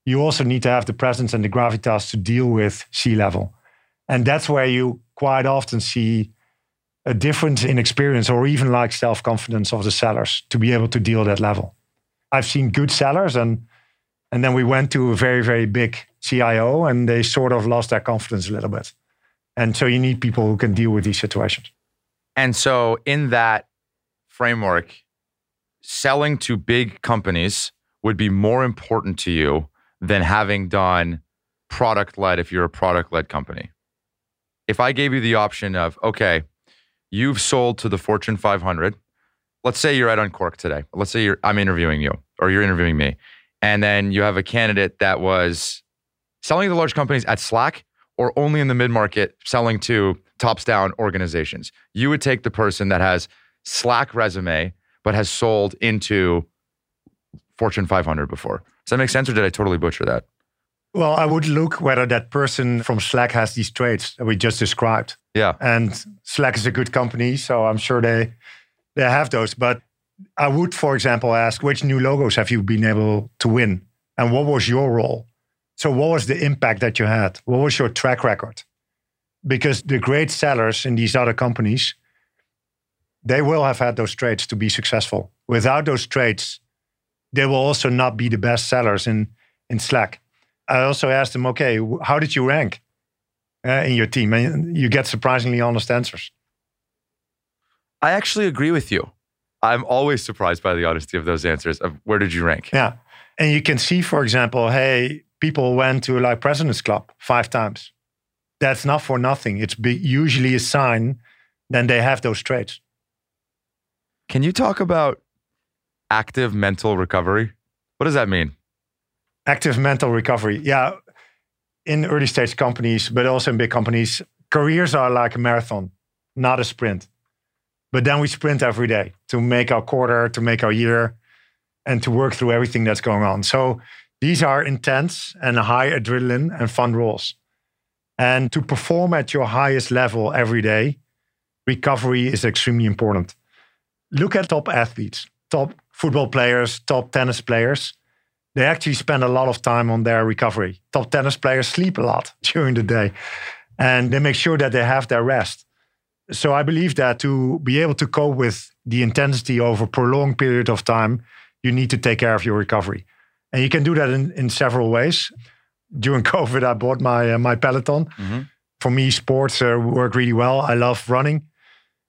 [SPEAKER 1] You also need to have the presence and the gravitas to deal with C level. And that's where you quite often see a difference in experience or even like self confidence of the sellers to be able to deal that level. I've seen good sellers and and then we went to a very very big CIO and they sort of lost their confidence a little bit. And so you need people who can deal with these situations.
[SPEAKER 2] And so in that framework, selling to big companies would be more important to you than having done product led if you're a product led company. If I gave you the option of, okay, you've sold to the Fortune 500, let's say you're at Unqork today. Let's say I'm interviewing you or you're interviewing me. And then you have a candidate that was selling to large companies at Slack or only in the mid market selling to tops down organizations. You would take the person that has Slack resume, but has sold into Fortune 500 before. Does that make sense or did I totally butcher that?
[SPEAKER 1] Well, I would look whether that person from Slack has these traits that we just described.
[SPEAKER 2] Yeah.
[SPEAKER 1] And Slack is a good company, so I'm sure they they have those. But I would, for example, ask which new logos have you been able to win? And what was your role? So, what was the impact that you had? What was your track record? Because the great sellers in these other companies, they will have had those traits to be successful. Without those traits, they will also not be the best sellers in, in Slack. I also asked them, okay, how did you rank uh, in your team? And you get surprisingly honest answers.
[SPEAKER 2] I actually agree with you. I'm always surprised by the honesty of those answers. Of where did you rank?
[SPEAKER 1] Yeah, and you can see, for example, hey, people went to like President's Club five times. That's not for nothing. It's usually a sign. Then they have those traits.
[SPEAKER 2] Can you talk about active mental recovery? What does that mean?
[SPEAKER 1] Active mental recovery. Yeah. In early stage companies, but also in big companies, careers are like a marathon, not a sprint. But then we sprint every day to make our quarter, to make our year, and to work through everything that's going on. So these are intense and high adrenaline and fun roles. And to perform at your highest level every day, recovery is extremely important. Look at top athletes, top football players, top tennis players. They actually spend a lot of time on their recovery. Top tennis players sleep a lot during the day and they make sure that they have their rest. So I believe that to be able to cope with the intensity over a prolonged period of time, you need to take care of your recovery. And you can do that in, in several ways. During COVID, I bought my, uh, my Peloton. Mm-hmm. For me, sports uh, work really well. I love running.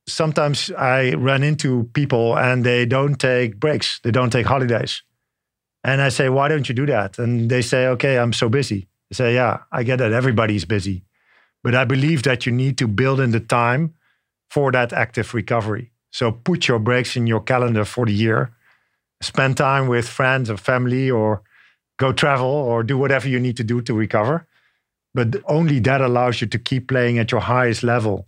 [SPEAKER 1] Sometimes I run into people and they don't take breaks, they don't take holidays. And I say, why don't you do that? And they say, okay, I'm so busy. I say, yeah, I get that everybody's busy. But I believe that you need to build in the time for that active recovery. So put your breaks in your calendar for the year. Spend time with friends or family or go travel or do whatever you need to do to recover. But only that allows you to keep playing at your highest level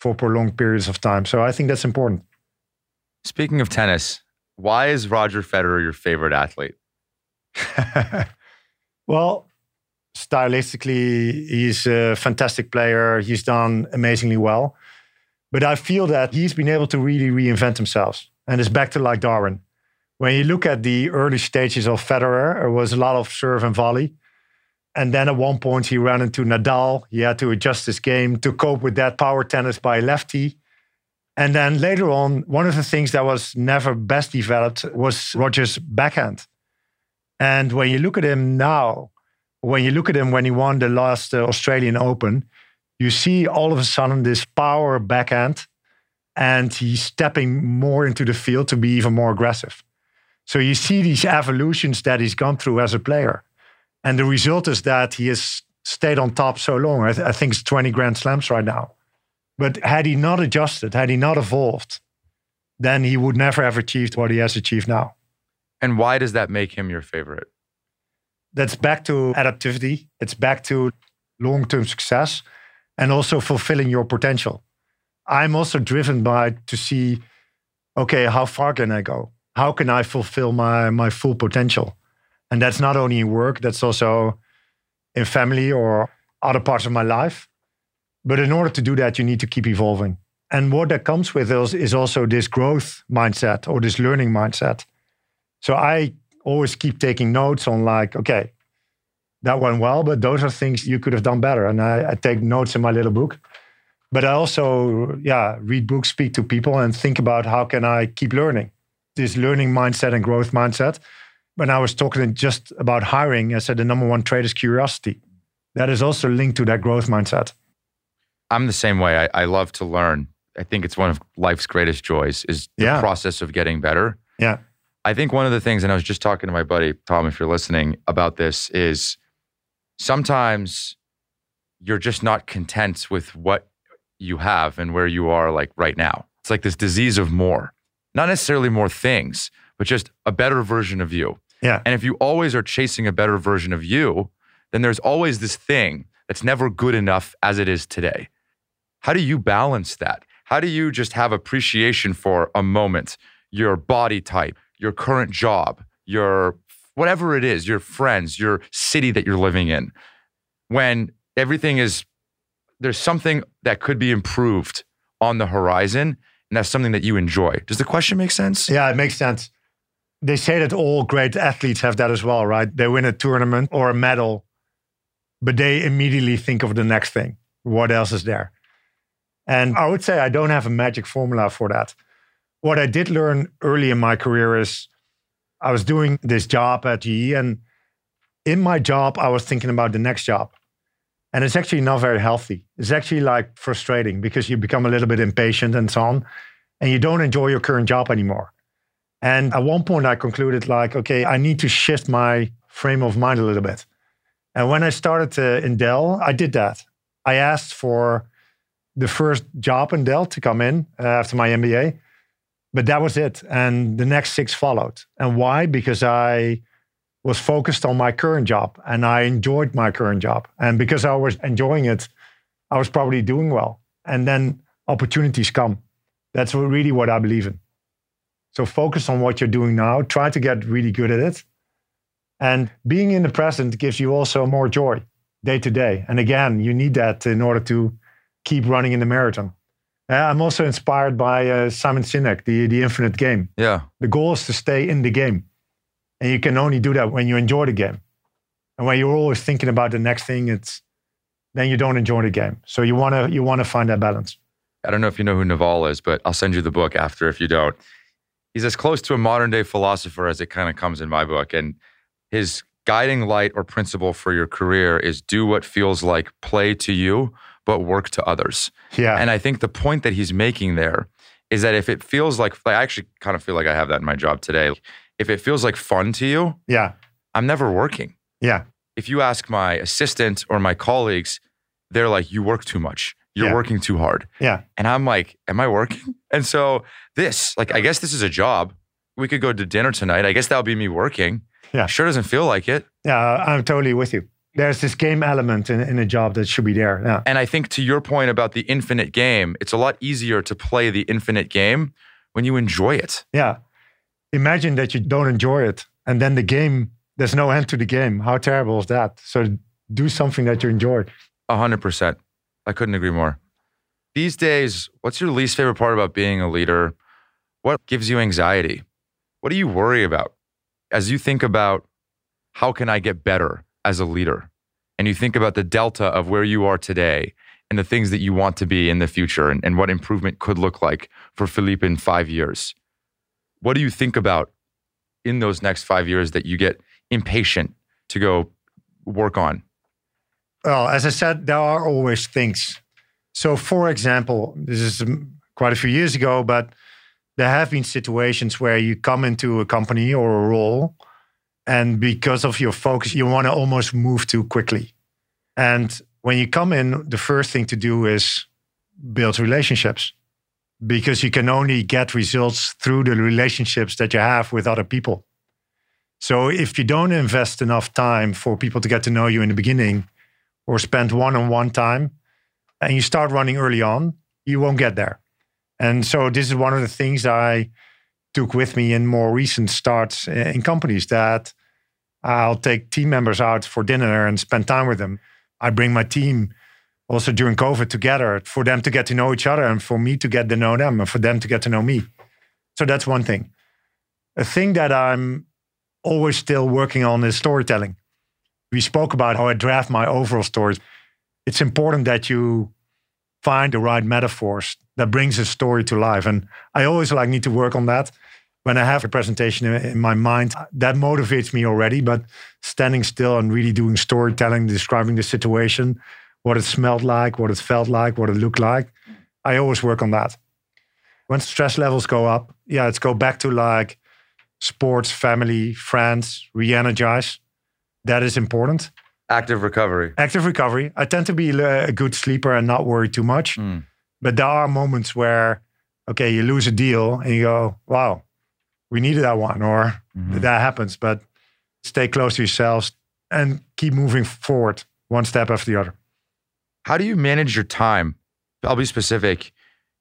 [SPEAKER 1] for prolonged periods of time. So I think that's important.
[SPEAKER 2] Speaking of tennis, why is Roger Federer your favorite athlete?
[SPEAKER 1] well, stylistically, he's a fantastic player. He's done amazingly well. But I feel that he's been able to really reinvent himself. And it's back to like Darwin. When you look at the early stages of Federer, there was a lot of serve and volley. And then at one point, he ran into Nadal. He had to adjust his game to cope with that power tennis by lefty. And then later on, one of the things that was never best developed was Roger's backhand. And when you look at him now, when you look at him when he won the last uh, Australian Open, you see all of a sudden this power backhand, and he's stepping more into the field to be even more aggressive. So you see these evolutions that he's gone through as a player. And the result is that he has stayed on top so long. I, th- I think it's 20 Grand Slams right now. But had he not adjusted, had he not evolved, then he would never have achieved what he has achieved now.
[SPEAKER 2] And why does that make him your favorite?
[SPEAKER 1] That's back to adaptivity. It's back to long term success and also fulfilling your potential. I'm also driven by to see, okay, how far can I go? How can I fulfill my, my full potential? And that's not only in work, that's also in family or other parts of my life. But in order to do that, you need to keep evolving. And what that comes with is, is also this growth mindset or this learning mindset. So I always keep taking notes on like, okay, that went well, but those are things you could have done better. And I, I take notes in my little book. But I also, yeah, read books, speak to people, and think about how can I keep learning. This learning mindset and growth mindset. When I was talking just about hiring, I said the number one trait is curiosity. That is also linked to that growth mindset.
[SPEAKER 2] I'm the same way. I, I love to learn. I think it's one of life's greatest joys is the yeah. process of getting better.
[SPEAKER 1] Yeah.
[SPEAKER 2] I think one of the things, and I was just talking to my buddy Tom, if you're listening about this, is sometimes you're just not content with what you have and where you are like right now. It's like this disease of more, not necessarily more things, but just a better version of you.
[SPEAKER 1] Yeah.
[SPEAKER 2] And if you always are chasing a better version of you, then there's always this thing that's never good enough as it is today. How do you balance that? How do you just have appreciation for a moment, your body type, your current job, your whatever it is, your friends, your city that you're living in, when everything is, there's something that could be improved on the horizon, and that's something that you enjoy. Does the question make sense?
[SPEAKER 1] Yeah, it makes sense. They say that all great athletes have that as well, right? They win a tournament or a medal, but they immediately think of the next thing. What else is there? And I would say I don't have a magic formula for that. What I did learn early in my career is I was doing this job at GE, and in my job, I was thinking about the next job. And it's actually not very healthy. It's actually like frustrating because you become a little bit impatient and so on, and you don't enjoy your current job anymore. And at one point, I concluded, like, okay, I need to shift my frame of mind a little bit. And when I started in Dell, I did that. I asked for the first job in Dell to come in uh, after my MBA but that was it. And the next six followed. And why? Because I was focused on my current job and I enjoyed my current job. And because I was enjoying it, I was probably doing well. And then opportunities come. That's really what I believe in. So focus on what you're doing now. Try to get really good at it. And being in the present gives you also more joy day to day. And again, you need that in order to keep running in the marathon. Uh, I'm also inspired by uh, Simon Sinek, the the Infinite Game.
[SPEAKER 2] Yeah.
[SPEAKER 1] The goal is to stay in the game, and you can only do that when you enjoy the game. And when you're always thinking about the next thing, it's then you don't enjoy the game. So you wanna you wanna find that balance.
[SPEAKER 2] I don't know if you know who Naval is, but I'll send you the book after if you don't. He's as close to a modern day philosopher as it kind of comes in my book, and his guiding light or principle for your career is do what feels like play to you but work to others.
[SPEAKER 1] Yeah.
[SPEAKER 2] And I think the point that he's making there is that if it feels like, I actually kind of feel like I have that in my job today. If it feels like fun to you,
[SPEAKER 1] yeah,
[SPEAKER 2] I'm never working.
[SPEAKER 1] Yeah.
[SPEAKER 2] if you ask my assistant or my colleagues, they're like, you work too much. You're
[SPEAKER 1] Yeah.
[SPEAKER 2] working too hard.
[SPEAKER 1] Yeah.
[SPEAKER 2] And I'm like, am I working? And so this, like, I guess this is a job. We could go to dinner tonight. I guess that'll be me working.
[SPEAKER 1] Yeah.
[SPEAKER 2] Sure doesn't feel like it.
[SPEAKER 1] Yeah, I'm totally with you. There's this game element in, in a job that should be there. Yeah.
[SPEAKER 2] And I think to your point about the infinite game, it's a lot easier to play the infinite game when you enjoy it.
[SPEAKER 1] Yeah. Imagine that you don't enjoy it and then the game, there's no end to the game. How terrible is that? So do something that you enjoy.
[SPEAKER 2] A hundred percent. I couldn't agree more. These days, what's your least favorite part about being a leader? What gives you anxiety? What do you worry about as you think about how can I get better as a leader? And you think about the delta of where you are today and the things that you want to be in the future and, and what improvement could look like for Philippe in five years. What do you think about in those next five years that you get impatient to go work on?
[SPEAKER 1] Well, as I said, there are always things. So, for example, this is quite a few years ago, but there have been situations where you come into a company or a role, and because of your focus, you want to almost move too quickly. And when you come in, the first thing to do is build relationships because you can only get results through the relationships that you have with other people. So, if you don't invest enough time for people to get to know you in the beginning, or spend one on one time and you start running early on, you won't get there. And so this is one of the things I took with me in more recent starts uh, in companies that I'll take team members out for dinner and spend time with them. I bring my team also during COVID together for them to get to know each other and for me to get to know them and for them to get to know me. So that's one thing. A thing that I'm always still working on is storytelling we spoke about how I draft my overall stories. It's important that you find the right metaphors that brings a story to life. And I always like need to work on that. When I have a presentation in, my mind, that motivates me already. But standing still and really doing storytelling, describing the situation, what it smelled like, what it felt like, what it looked like, I always work on that. When stress levels go up, yeah, let's go back to like sports, family, friends, re-energize that is important.
[SPEAKER 2] Active recovery.
[SPEAKER 1] Active recovery. I tend to be a good sleeper and not worry too much.
[SPEAKER 2] Mm.
[SPEAKER 1] But there are moments where, okay, you lose a deal and you go, wow, we needed that one, or
[SPEAKER 2] Mhm.
[SPEAKER 1] that happens. But stay close to yourselves and keep moving forward one step after the other.
[SPEAKER 2] How do you manage your time? I'll be specific.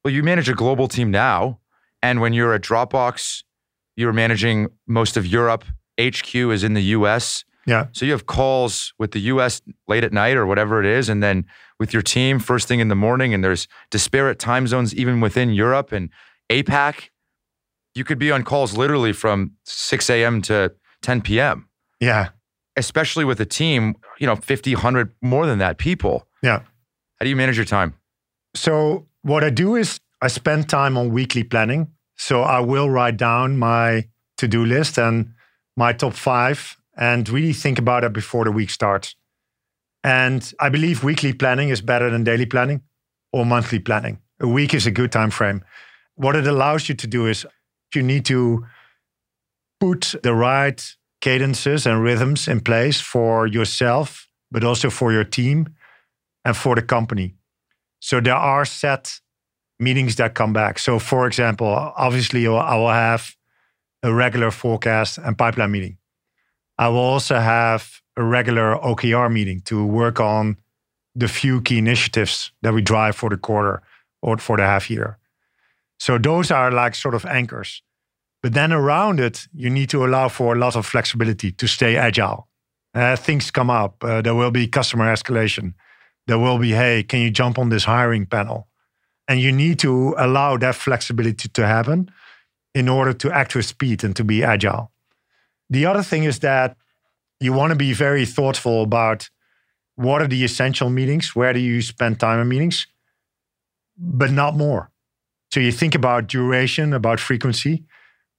[SPEAKER 2] Well, you manage a global team now. And when you're at Dropbox, you're managing most of Europe. HQ is in the US.
[SPEAKER 1] Yeah.
[SPEAKER 2] So you have calls with the US late at night or whatever it is, and then with your team first thing in the morning, and there's disparate time zones even within Europe and APAC. You could be on calls literally from 6 a.m. to 10 p.m.,
[SPEAKER 1] Yeah.
[SPEAKER 2] especially with a team, you know, 50, 100, more than that people.
[SPEAKER 1] Yeah.
[SPEAKER 2] How do you manage your time?
[SPEAKER 1] So what I do is I spend time on weekly planning. So I will write down my to-do list and my top five and really think about it before the week starts. And I believe weekly planning is better than daily planning or monthly planning. A week is a good time frame. What it allows you to do is you need to put the right cadences and rhythms in place for yourself, but also for your team and for the company. So there are set meetings that come back. So, for example, obviously, I will have a regular forecast and pipeline meeting. I will also have a regular OKR meeting to work on the few key initiatives that we drive for the quarter or for the half year. So, those are like sort of anchors. But then around it, you need to allow for a lot of flexibility to stay agile. Uh, things come up. Uh, there will be customer escalation there will be, hey, can you jump on this hiring panel? And you need to allow that flexibility to happen in order to act with speed and to be agile. The other thing is that you want to be very thoughtful about what are the essential meetings, where do you spend time in meetings, but not more. So you think about duration, about frequency,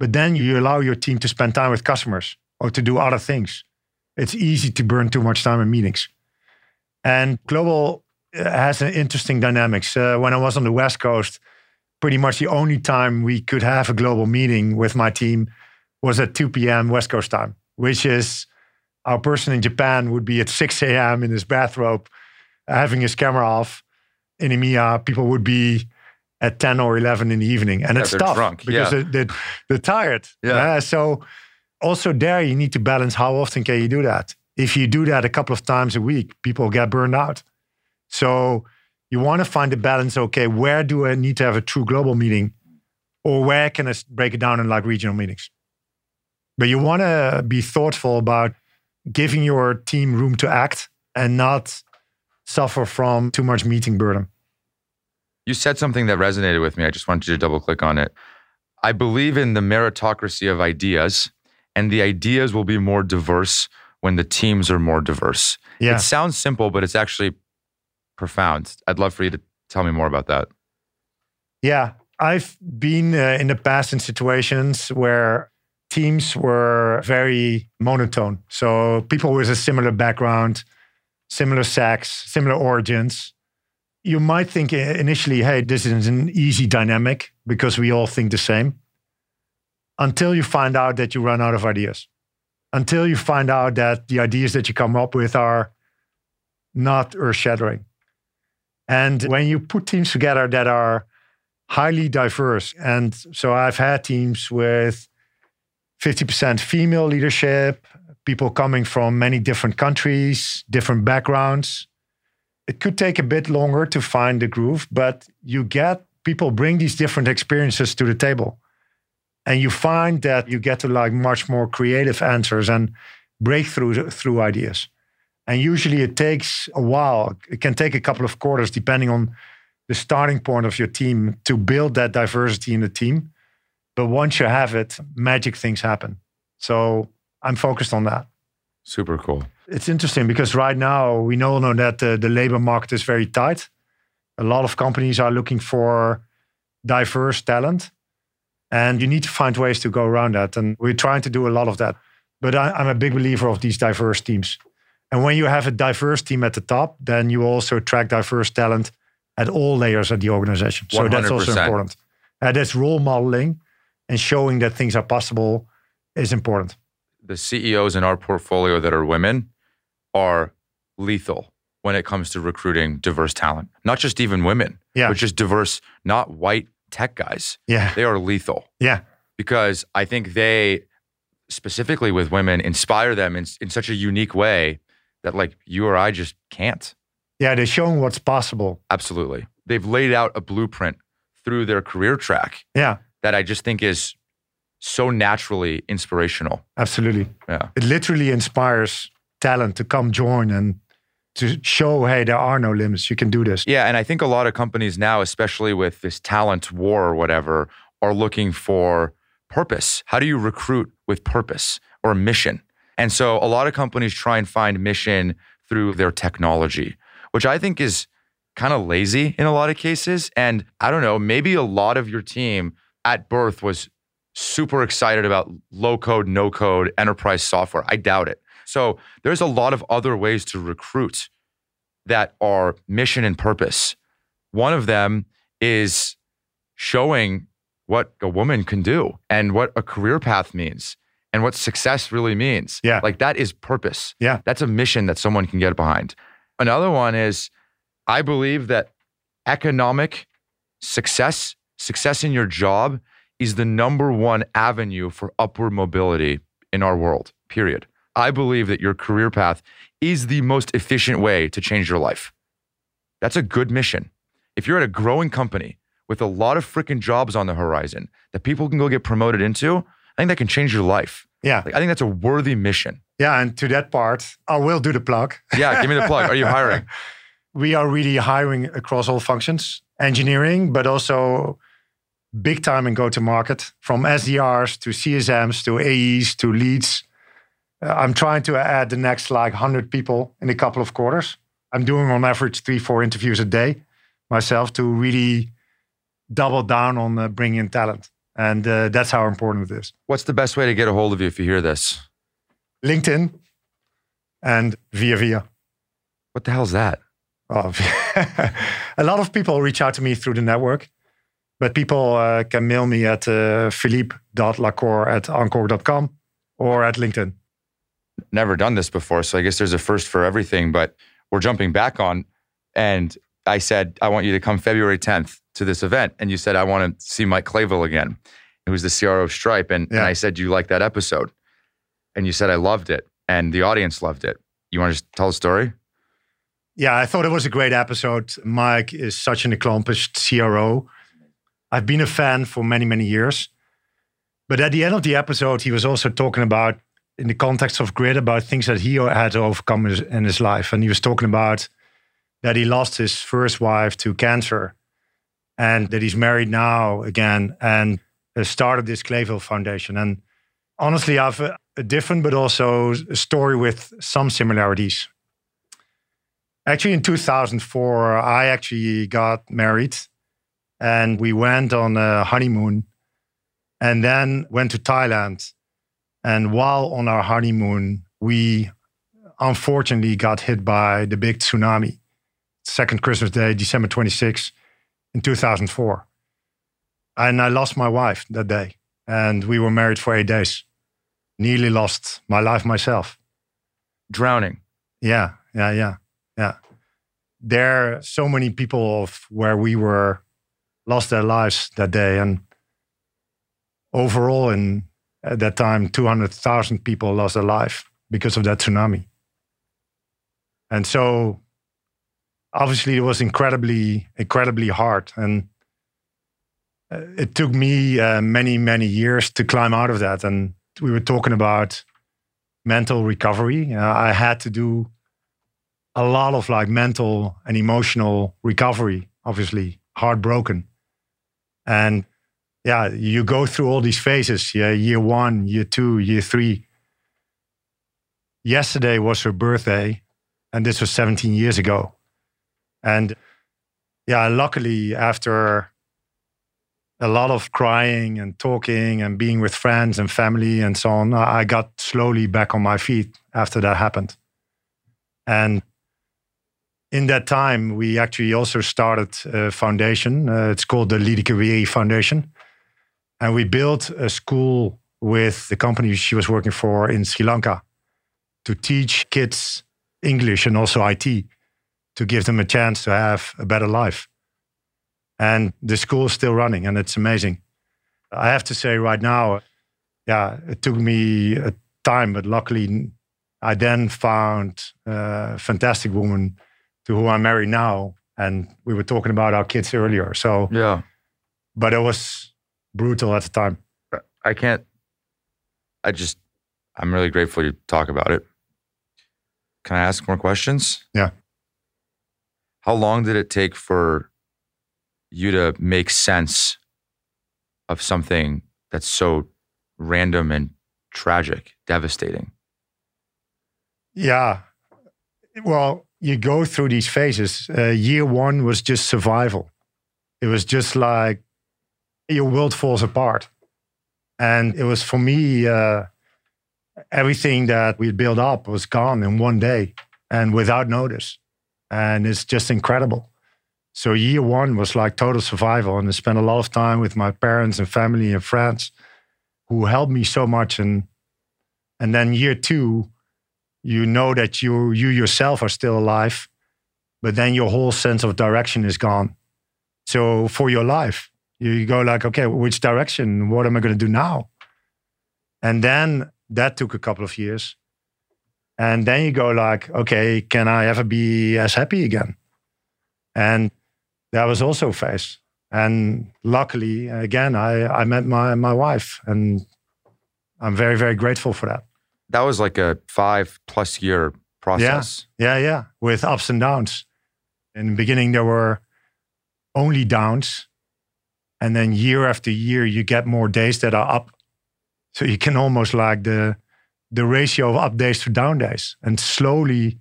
[SPEAKER 1] but then you allow your team to spend time with customers or to do other things. It's easy to burn too much time in meetings. And global uh, has an interesting dynamics. Uh, when I was on the West Coast, pretty much the only time we could have a global meeting with my team was at 2 p.m. West Coast time, which is our person in Japan would be at 6 a.m. in his bathrobe, having his camera off. In EMEA, people would be at 10 or 11 in the evening. And
[SPEAKER 2] Yeah,
[SPEAKER 1] it's tough
[SPEAKER 2] drunk.
[SPEAKER 1] because
[SPEAKER 2] Yeah.
[SPEAKER 1] they, they, they're tired.
[SPEAKER 2] Yeah.
[SPEAKER 1] Uh, so also there, you need to balance how often can you do that? If you do that a couple of times a week, people get burned out. So you want to find the balance. Okay, where do I need to have a true global meeting, or where can I break it down in like regional meetings? But you want to be thoughtful about giving your team room to act and not suffer from too much meeting burden.
[SPEAKER 2] You said something that resonated with me. I just wanted you to double click on it. I believe in the meritocracy of ideas, and the ideas will be more diverse when the teams are more diverse.
[SPEAKER 1] Yeah.
[SPEAKER 2] It sounds simple, but it's actually profound. I'd love for you to tell me more about that.
[SPEAKER 1] Yeah, I've been uh, in the past in situations where teams were very monotone. So people with a similar background, similar sex, similar origins. You might think uh, initially, hey, this is an easy dynamic because we all think the same. Until you find out that you run out of ideas. Until you find out that the ideas that you come up with are not earth shattering. And when you put teams together that are highly diverse. And so I've had teams with 50% female leadership, people coming from many different countries, different backgrounds. It could take a bit longer to find the groove, but you get people bring these different experiences to the table. And you find that you get to like much more creative answers and breakthrough through ideas. And usually it takes a while. It can take a couple of quarters depending on the starting point of your team to build that diversity in the team. But once you have it, magic things happen. So I'm focused on that.
[SPEAKER 2] Super cool.
[SPEAKER 1] It's interesting because right now we all know that the, the labor market is very tight. A lot of companies are looking for diverse talent, and you need to find ways to go around that. And we're trying to do a lot of that. But I, I'm a big believer of these diverse teams. And when you have a diverse team at the top, then you also attract diverse talent at all layers of the organization. So that's also important. Uh, that's role modeling and showing that things are possible is important.
[SPEAKER 2] The CEOs in our portfolio that are women are lethal when it comes to recruiting diverse talent. Not just even women,
[SPEAKER 1] Yeah.
[SPEAKER 2] but just diverse, not white tech guys.
[SPEAKER 1] Yeah.
[SPEAKER 2] They are lethal.
[SPEAKER 1] Yeah.
[SPEAKER 2] because I think they, specifically with women, inspire them in, in such a unique way that like you or I just can't.
[SPEAKER 1] Yeah. They're showing what's possible.
[SPEAKER 2] Absolutely. They've laid out a blueprint through their career track
[SPEAKER 1] Yeah.
[SPEAKER 2] that I just think is so naturally inspirational.
[SPEAKER 1] Absolutely.
[SPEAKER 2] Yeah.
[SPEAKER 1] It literally inspires talent to come join and to show, hey, there are no limits. You can do this.
[SPEAKER 2] Yeah. And I think a lot of companies now, especially with this talent war or whatever, are looking for purpose. How do you recruit with purpose or mission? And so a lot of companies try and find mission through their technology, which I think is kind of lazy in a lot of cases. And I don't know, maybe a lot of your team at birth was super excited about low code, no code, enterprise software. I doubt it. So there's a lot of other ways to recruit that are mission and purpose. One of them is showing what a woman can do and what a career path means and what success really means.
[SPEAKER 1] Yeah.
[SPEAKER 2] Like that is purpose.
[SPEAKER 1] Yeah.
[SPEAKER 2] That's a mission that someone can get behind. Another one is I believe that economic success, success in your job is the number one avenue for upward mobility in our world, period. I believe that your career path is the most efficient way to change your life. That's a good mission. If you're at a growing company with a lot of freaking jobs on the horizon that people can go get promoted into, I think that can change your life.
[SPEAKER 1] Yeah.
[SPEAKER 2] Like, I think that's a worthy mission.
[SPEAKER 1] Yeah. And to that part, I will do the plug.
[SPEAKER 2] Yeah, give me the plug. Are you hiring?
[SPEAKER 1] we are really hiring across all functions, engineering, but also big time in go to market from SDRs to CSMs to AEs to leads. Uh, I'm trying to add the next like 100 people in a couple of quarters. I'm doing on average three, four interviews a day myself to really double down on uh, bringing in talent. And uh, that's how important it is.
[SPEAKER 2] What's the best way to get a hold of you if you hear this?
[SPEAKER 1] LinkedIn and via via.
[SPEAKER 2] What the hell's that?
[SPEAKER 1] Oh, a lot of people reach out to me through the network, but people uh, can mail me at uh, philippe.lacour at unqork.com or at LinkedIn.
[SPEAKER 2] never done this before. So I guess there's a first for everything, but we're jumping back on. And I said, I want you to come February 10th to this event. And you said, I want to see Mike Clayville again. It was the CRO of Stripe. And, yeah. and I said, You like that episode? And you said, I loved it. And the audience loved it. You want to just tell a story?
[SPEAKER 1] Yeah, I thought it was a great episode. Mike is such an accomplished CRO. I've been a fan for many, many years. But at the end of the episode, he was also talking about, in the context of grit, about things that he had to overcome in his life. And he was talking about that he lost his first wife to cancer and that he's married now again and started this Clayville Foundation. And honestly, I have a different but also a story with some similarities. Actually, in 2004, I actually got married and we went on a honeymoon and then went to Thailand. And while on our honeymoon, we unfortunately got hit by the big tsunami. Second Christmas Day, December 26, in 2004. And I lost my wife that day. And we were married for eight days. Nearly lost my life myself.
[SPEAKER 2] Drowning.
[SPEAKER 1] Yeah, yeah, yeah, yeah. There, are so many people of where we were lost their lives that day. And overall, in at that time, 200,000 people lost their life because of that tsunami. And so, obviously, it was incredibly, incredibly hard. And uh, it took me uh, many, many years to climb out of that. And we were talking about mental recovery. Uh, I had to do a lot of like mental and emotional recovery, obviously, heartbroken. And yeah, you go through all these phases. Yeah, year one, year two, year three. Yesterday was her birthday, and this was 17 years ago. And yeah, luckily, after a lot of crying and talking and being with friends and family and so on, I got slowly back on my feet after that happened. And in that time, we actually also started a foundation. Uh, it's called the Liedeke Foundation. And we built a school with the company she was working for in Sri Lanka to teach kids English and also IT to give them a chance to have a better life. And the school is still running and it's amazing. I have to say right now, yeah, it took me a time, but luckily I then found a fantastic woman to who I'm married now. And we were talking about our kids earlier. So,
[SPEAKER 2] yeah.
[SPEAKER 1] But it was brutal at the time.
[SPEAKER 2] I can't, I just, I'm really grateful you talk about it. Can I ask more questions?
[SPEAKER 1] Yeah.
[SPEAKER 2] How long did it take for you to make sense of something that's so random and tragic, devastating?
[SPEAKER 1] Yeah. Well, you go through these phases. Uh, year one was just survival. It was just like your world falls apart. And it was for me, uh, everything that we'd built up was gone in one day and without notice. And it's just incredible. So year one was like total survival. And I spent a lot of time with my parents and family and friends who helped me so much. And and then year two, you know that you you yourself are still alive, but then your whole sense of direction is gone. So for your life, you go like, okay, which direction? What am I going to do now? And then that took a couple of years. And then you go like, okay, can I ever be as happy again? And that was also a phase. And luckily, again, I, I met my, my wife and I'm very, very grateful for that
[SPEAKER 2] that was like a five plus year process.
[SPEAKER 1] Yeah, yeah, yeah, with ups and downs. In the beginning, there were only downs, and then year after year, you get more days that are up. So you can almost like the the ratio of up days to down days, and slowly,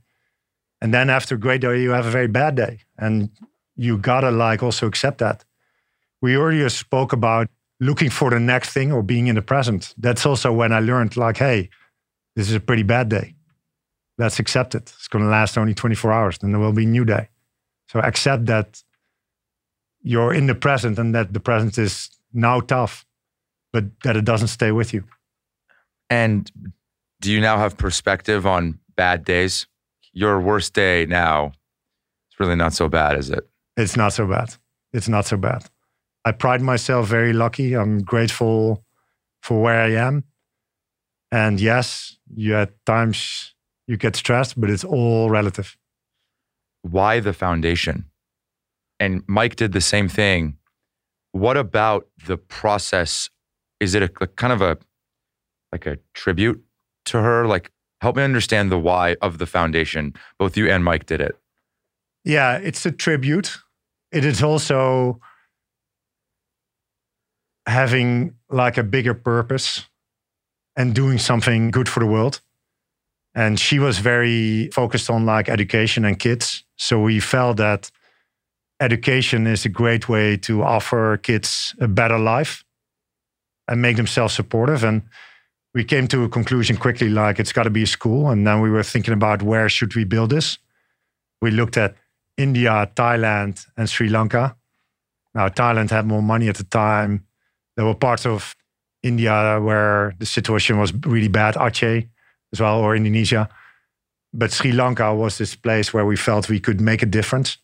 [SPEAKER 1] and then after a great day, you have a very bad day, and you gotta like also accept that. We earlier spoke about looking for the next thing or being in the present. That's also when I learned like, hey, this is a pretty bad day. Let's accept it. It's going to last only 24 hours. Then there will be a new day. So accept that you're in the present and that the present is now tough, but that it doesn't stay with you.
[SPEAKER 2] And Do you now have perspective on bad days? Your worst day now, it's really not so bad, is it?
[SPEAKER 1] It's not so bad. It's not so bad. I pride myself very lucky. I'm grateful for where I am. And yes, you at times you get stressed, but it's all relative.
[SPEAKER 2] Why the foundation? And Mike did the same thing. What about the process? Is it a, a kind of a like a tribute to her? Like help me understand the why of the foundation. Both you and Mike did it.
[SPEAKER 1] Yeah, it's a tribute. It is also having like a bigger purpose and doing something good for the world. And she was very focused on like education and kids. So we felt that education is a great way to offer kids a better life and make them self supportive. And we came to a conclusion quickly like it's got to be a school. And then we were thinking about where should we build this? We looked at India, Thailand, and Sri Lanka. Now, Thailand had more money at the time. There were parts of India where the situation was really bad, Aceh as well, or Indonesia. But Sri Lanka was this place where we felt we could make a difference.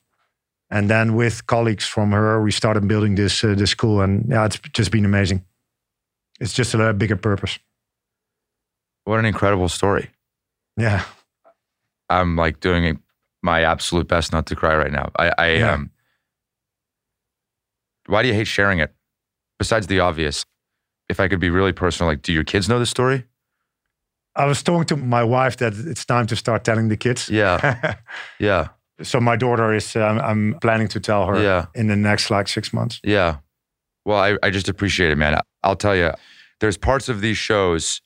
[SPEAKER 1] And then with colleagues from her, we started building this uh, this school, and yeah, it's just been amazing. It's just a bigger purpose.
[SPEAKER 2] What an incredible story!
[SPEAKER 1] Yeah,
[SPEAKER 2] I'm like doing my absolute best not to cry right now. I, I yeah. um, why do you hate sharing it? Besides the obvious, if I could be really personal, like, do your kids know the story?
[SPEAKER 1] I was talking to my wife that it's time to start telling the kids.
[SPEAKER 2] Yeah, yeah.
[SPEAKER 1] So my daughter is. Um, I'm planning to tell her. Yeah. In the next like six months.
[SPEAKER 2] Yeah. Well, I, I just appreciate it, man. I'll tell you, there's parts of these shows.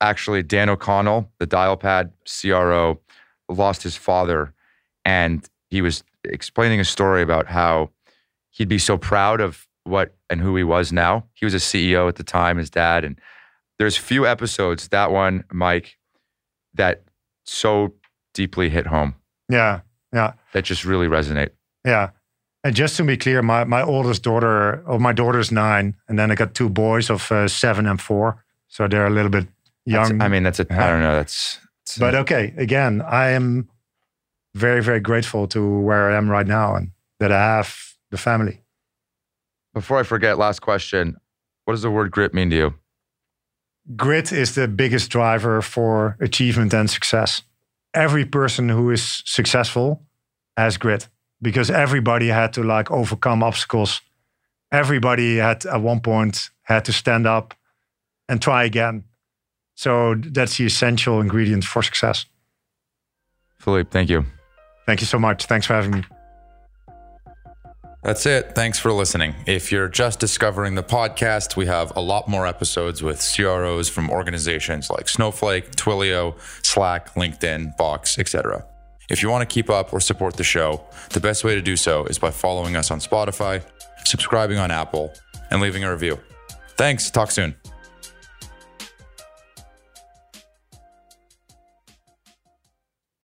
[SPEAKER 2] Actually, Dan O'Connell, the Dialpad CRO, lost his father, and he was explaining a story about how he'd be so proud of what and who he was now. He was a CEO at the time, his dad, and there's few episodes that one, Mike, that so deeply hit home.
[SPEAKER 1] Yeah, yeah.
[SPEAKER 2] That just really resonate.
[SPEAKER 1] Yeah. And just to be clear, my, my oldest daughter, or oh, my daughter's nine, and then I got two boys of uh, seven and four. So they're a little bit young.
[SPEAKER 2] That's, I mean, that's a, I don't know. That's,
[SPEAKER 1] but okay, again, I am very, very grateful to where I am right now and that I have the family.
[SPEAKER 2] Before I forget, last question. What does the word grit mean to you?
[SPEAKER 1] Grit is the biggest driver for achievement and success. Every person who is successful has grit because everybody had to like overcome obstacles. Everybody had at one point had to stand up and try again. So that's the essential ingredient for success.
[SPEAKER 2] Philippe, thank you.
[SPEAKER 1] Thank you so much. Thanks for having me.
[SPEAKER 2] That's it. Thanks for listening. If you're just discovering the podcast, we have a lot more episodes with CROs from organizations like Snowflake, Twilio, Slack, LinkedIn, Box, etc. If you want to keep up or support the show, the best way to do so is by following us on Spotify, subscribing on Apple, and leaving a review. Thanks. Talk soon.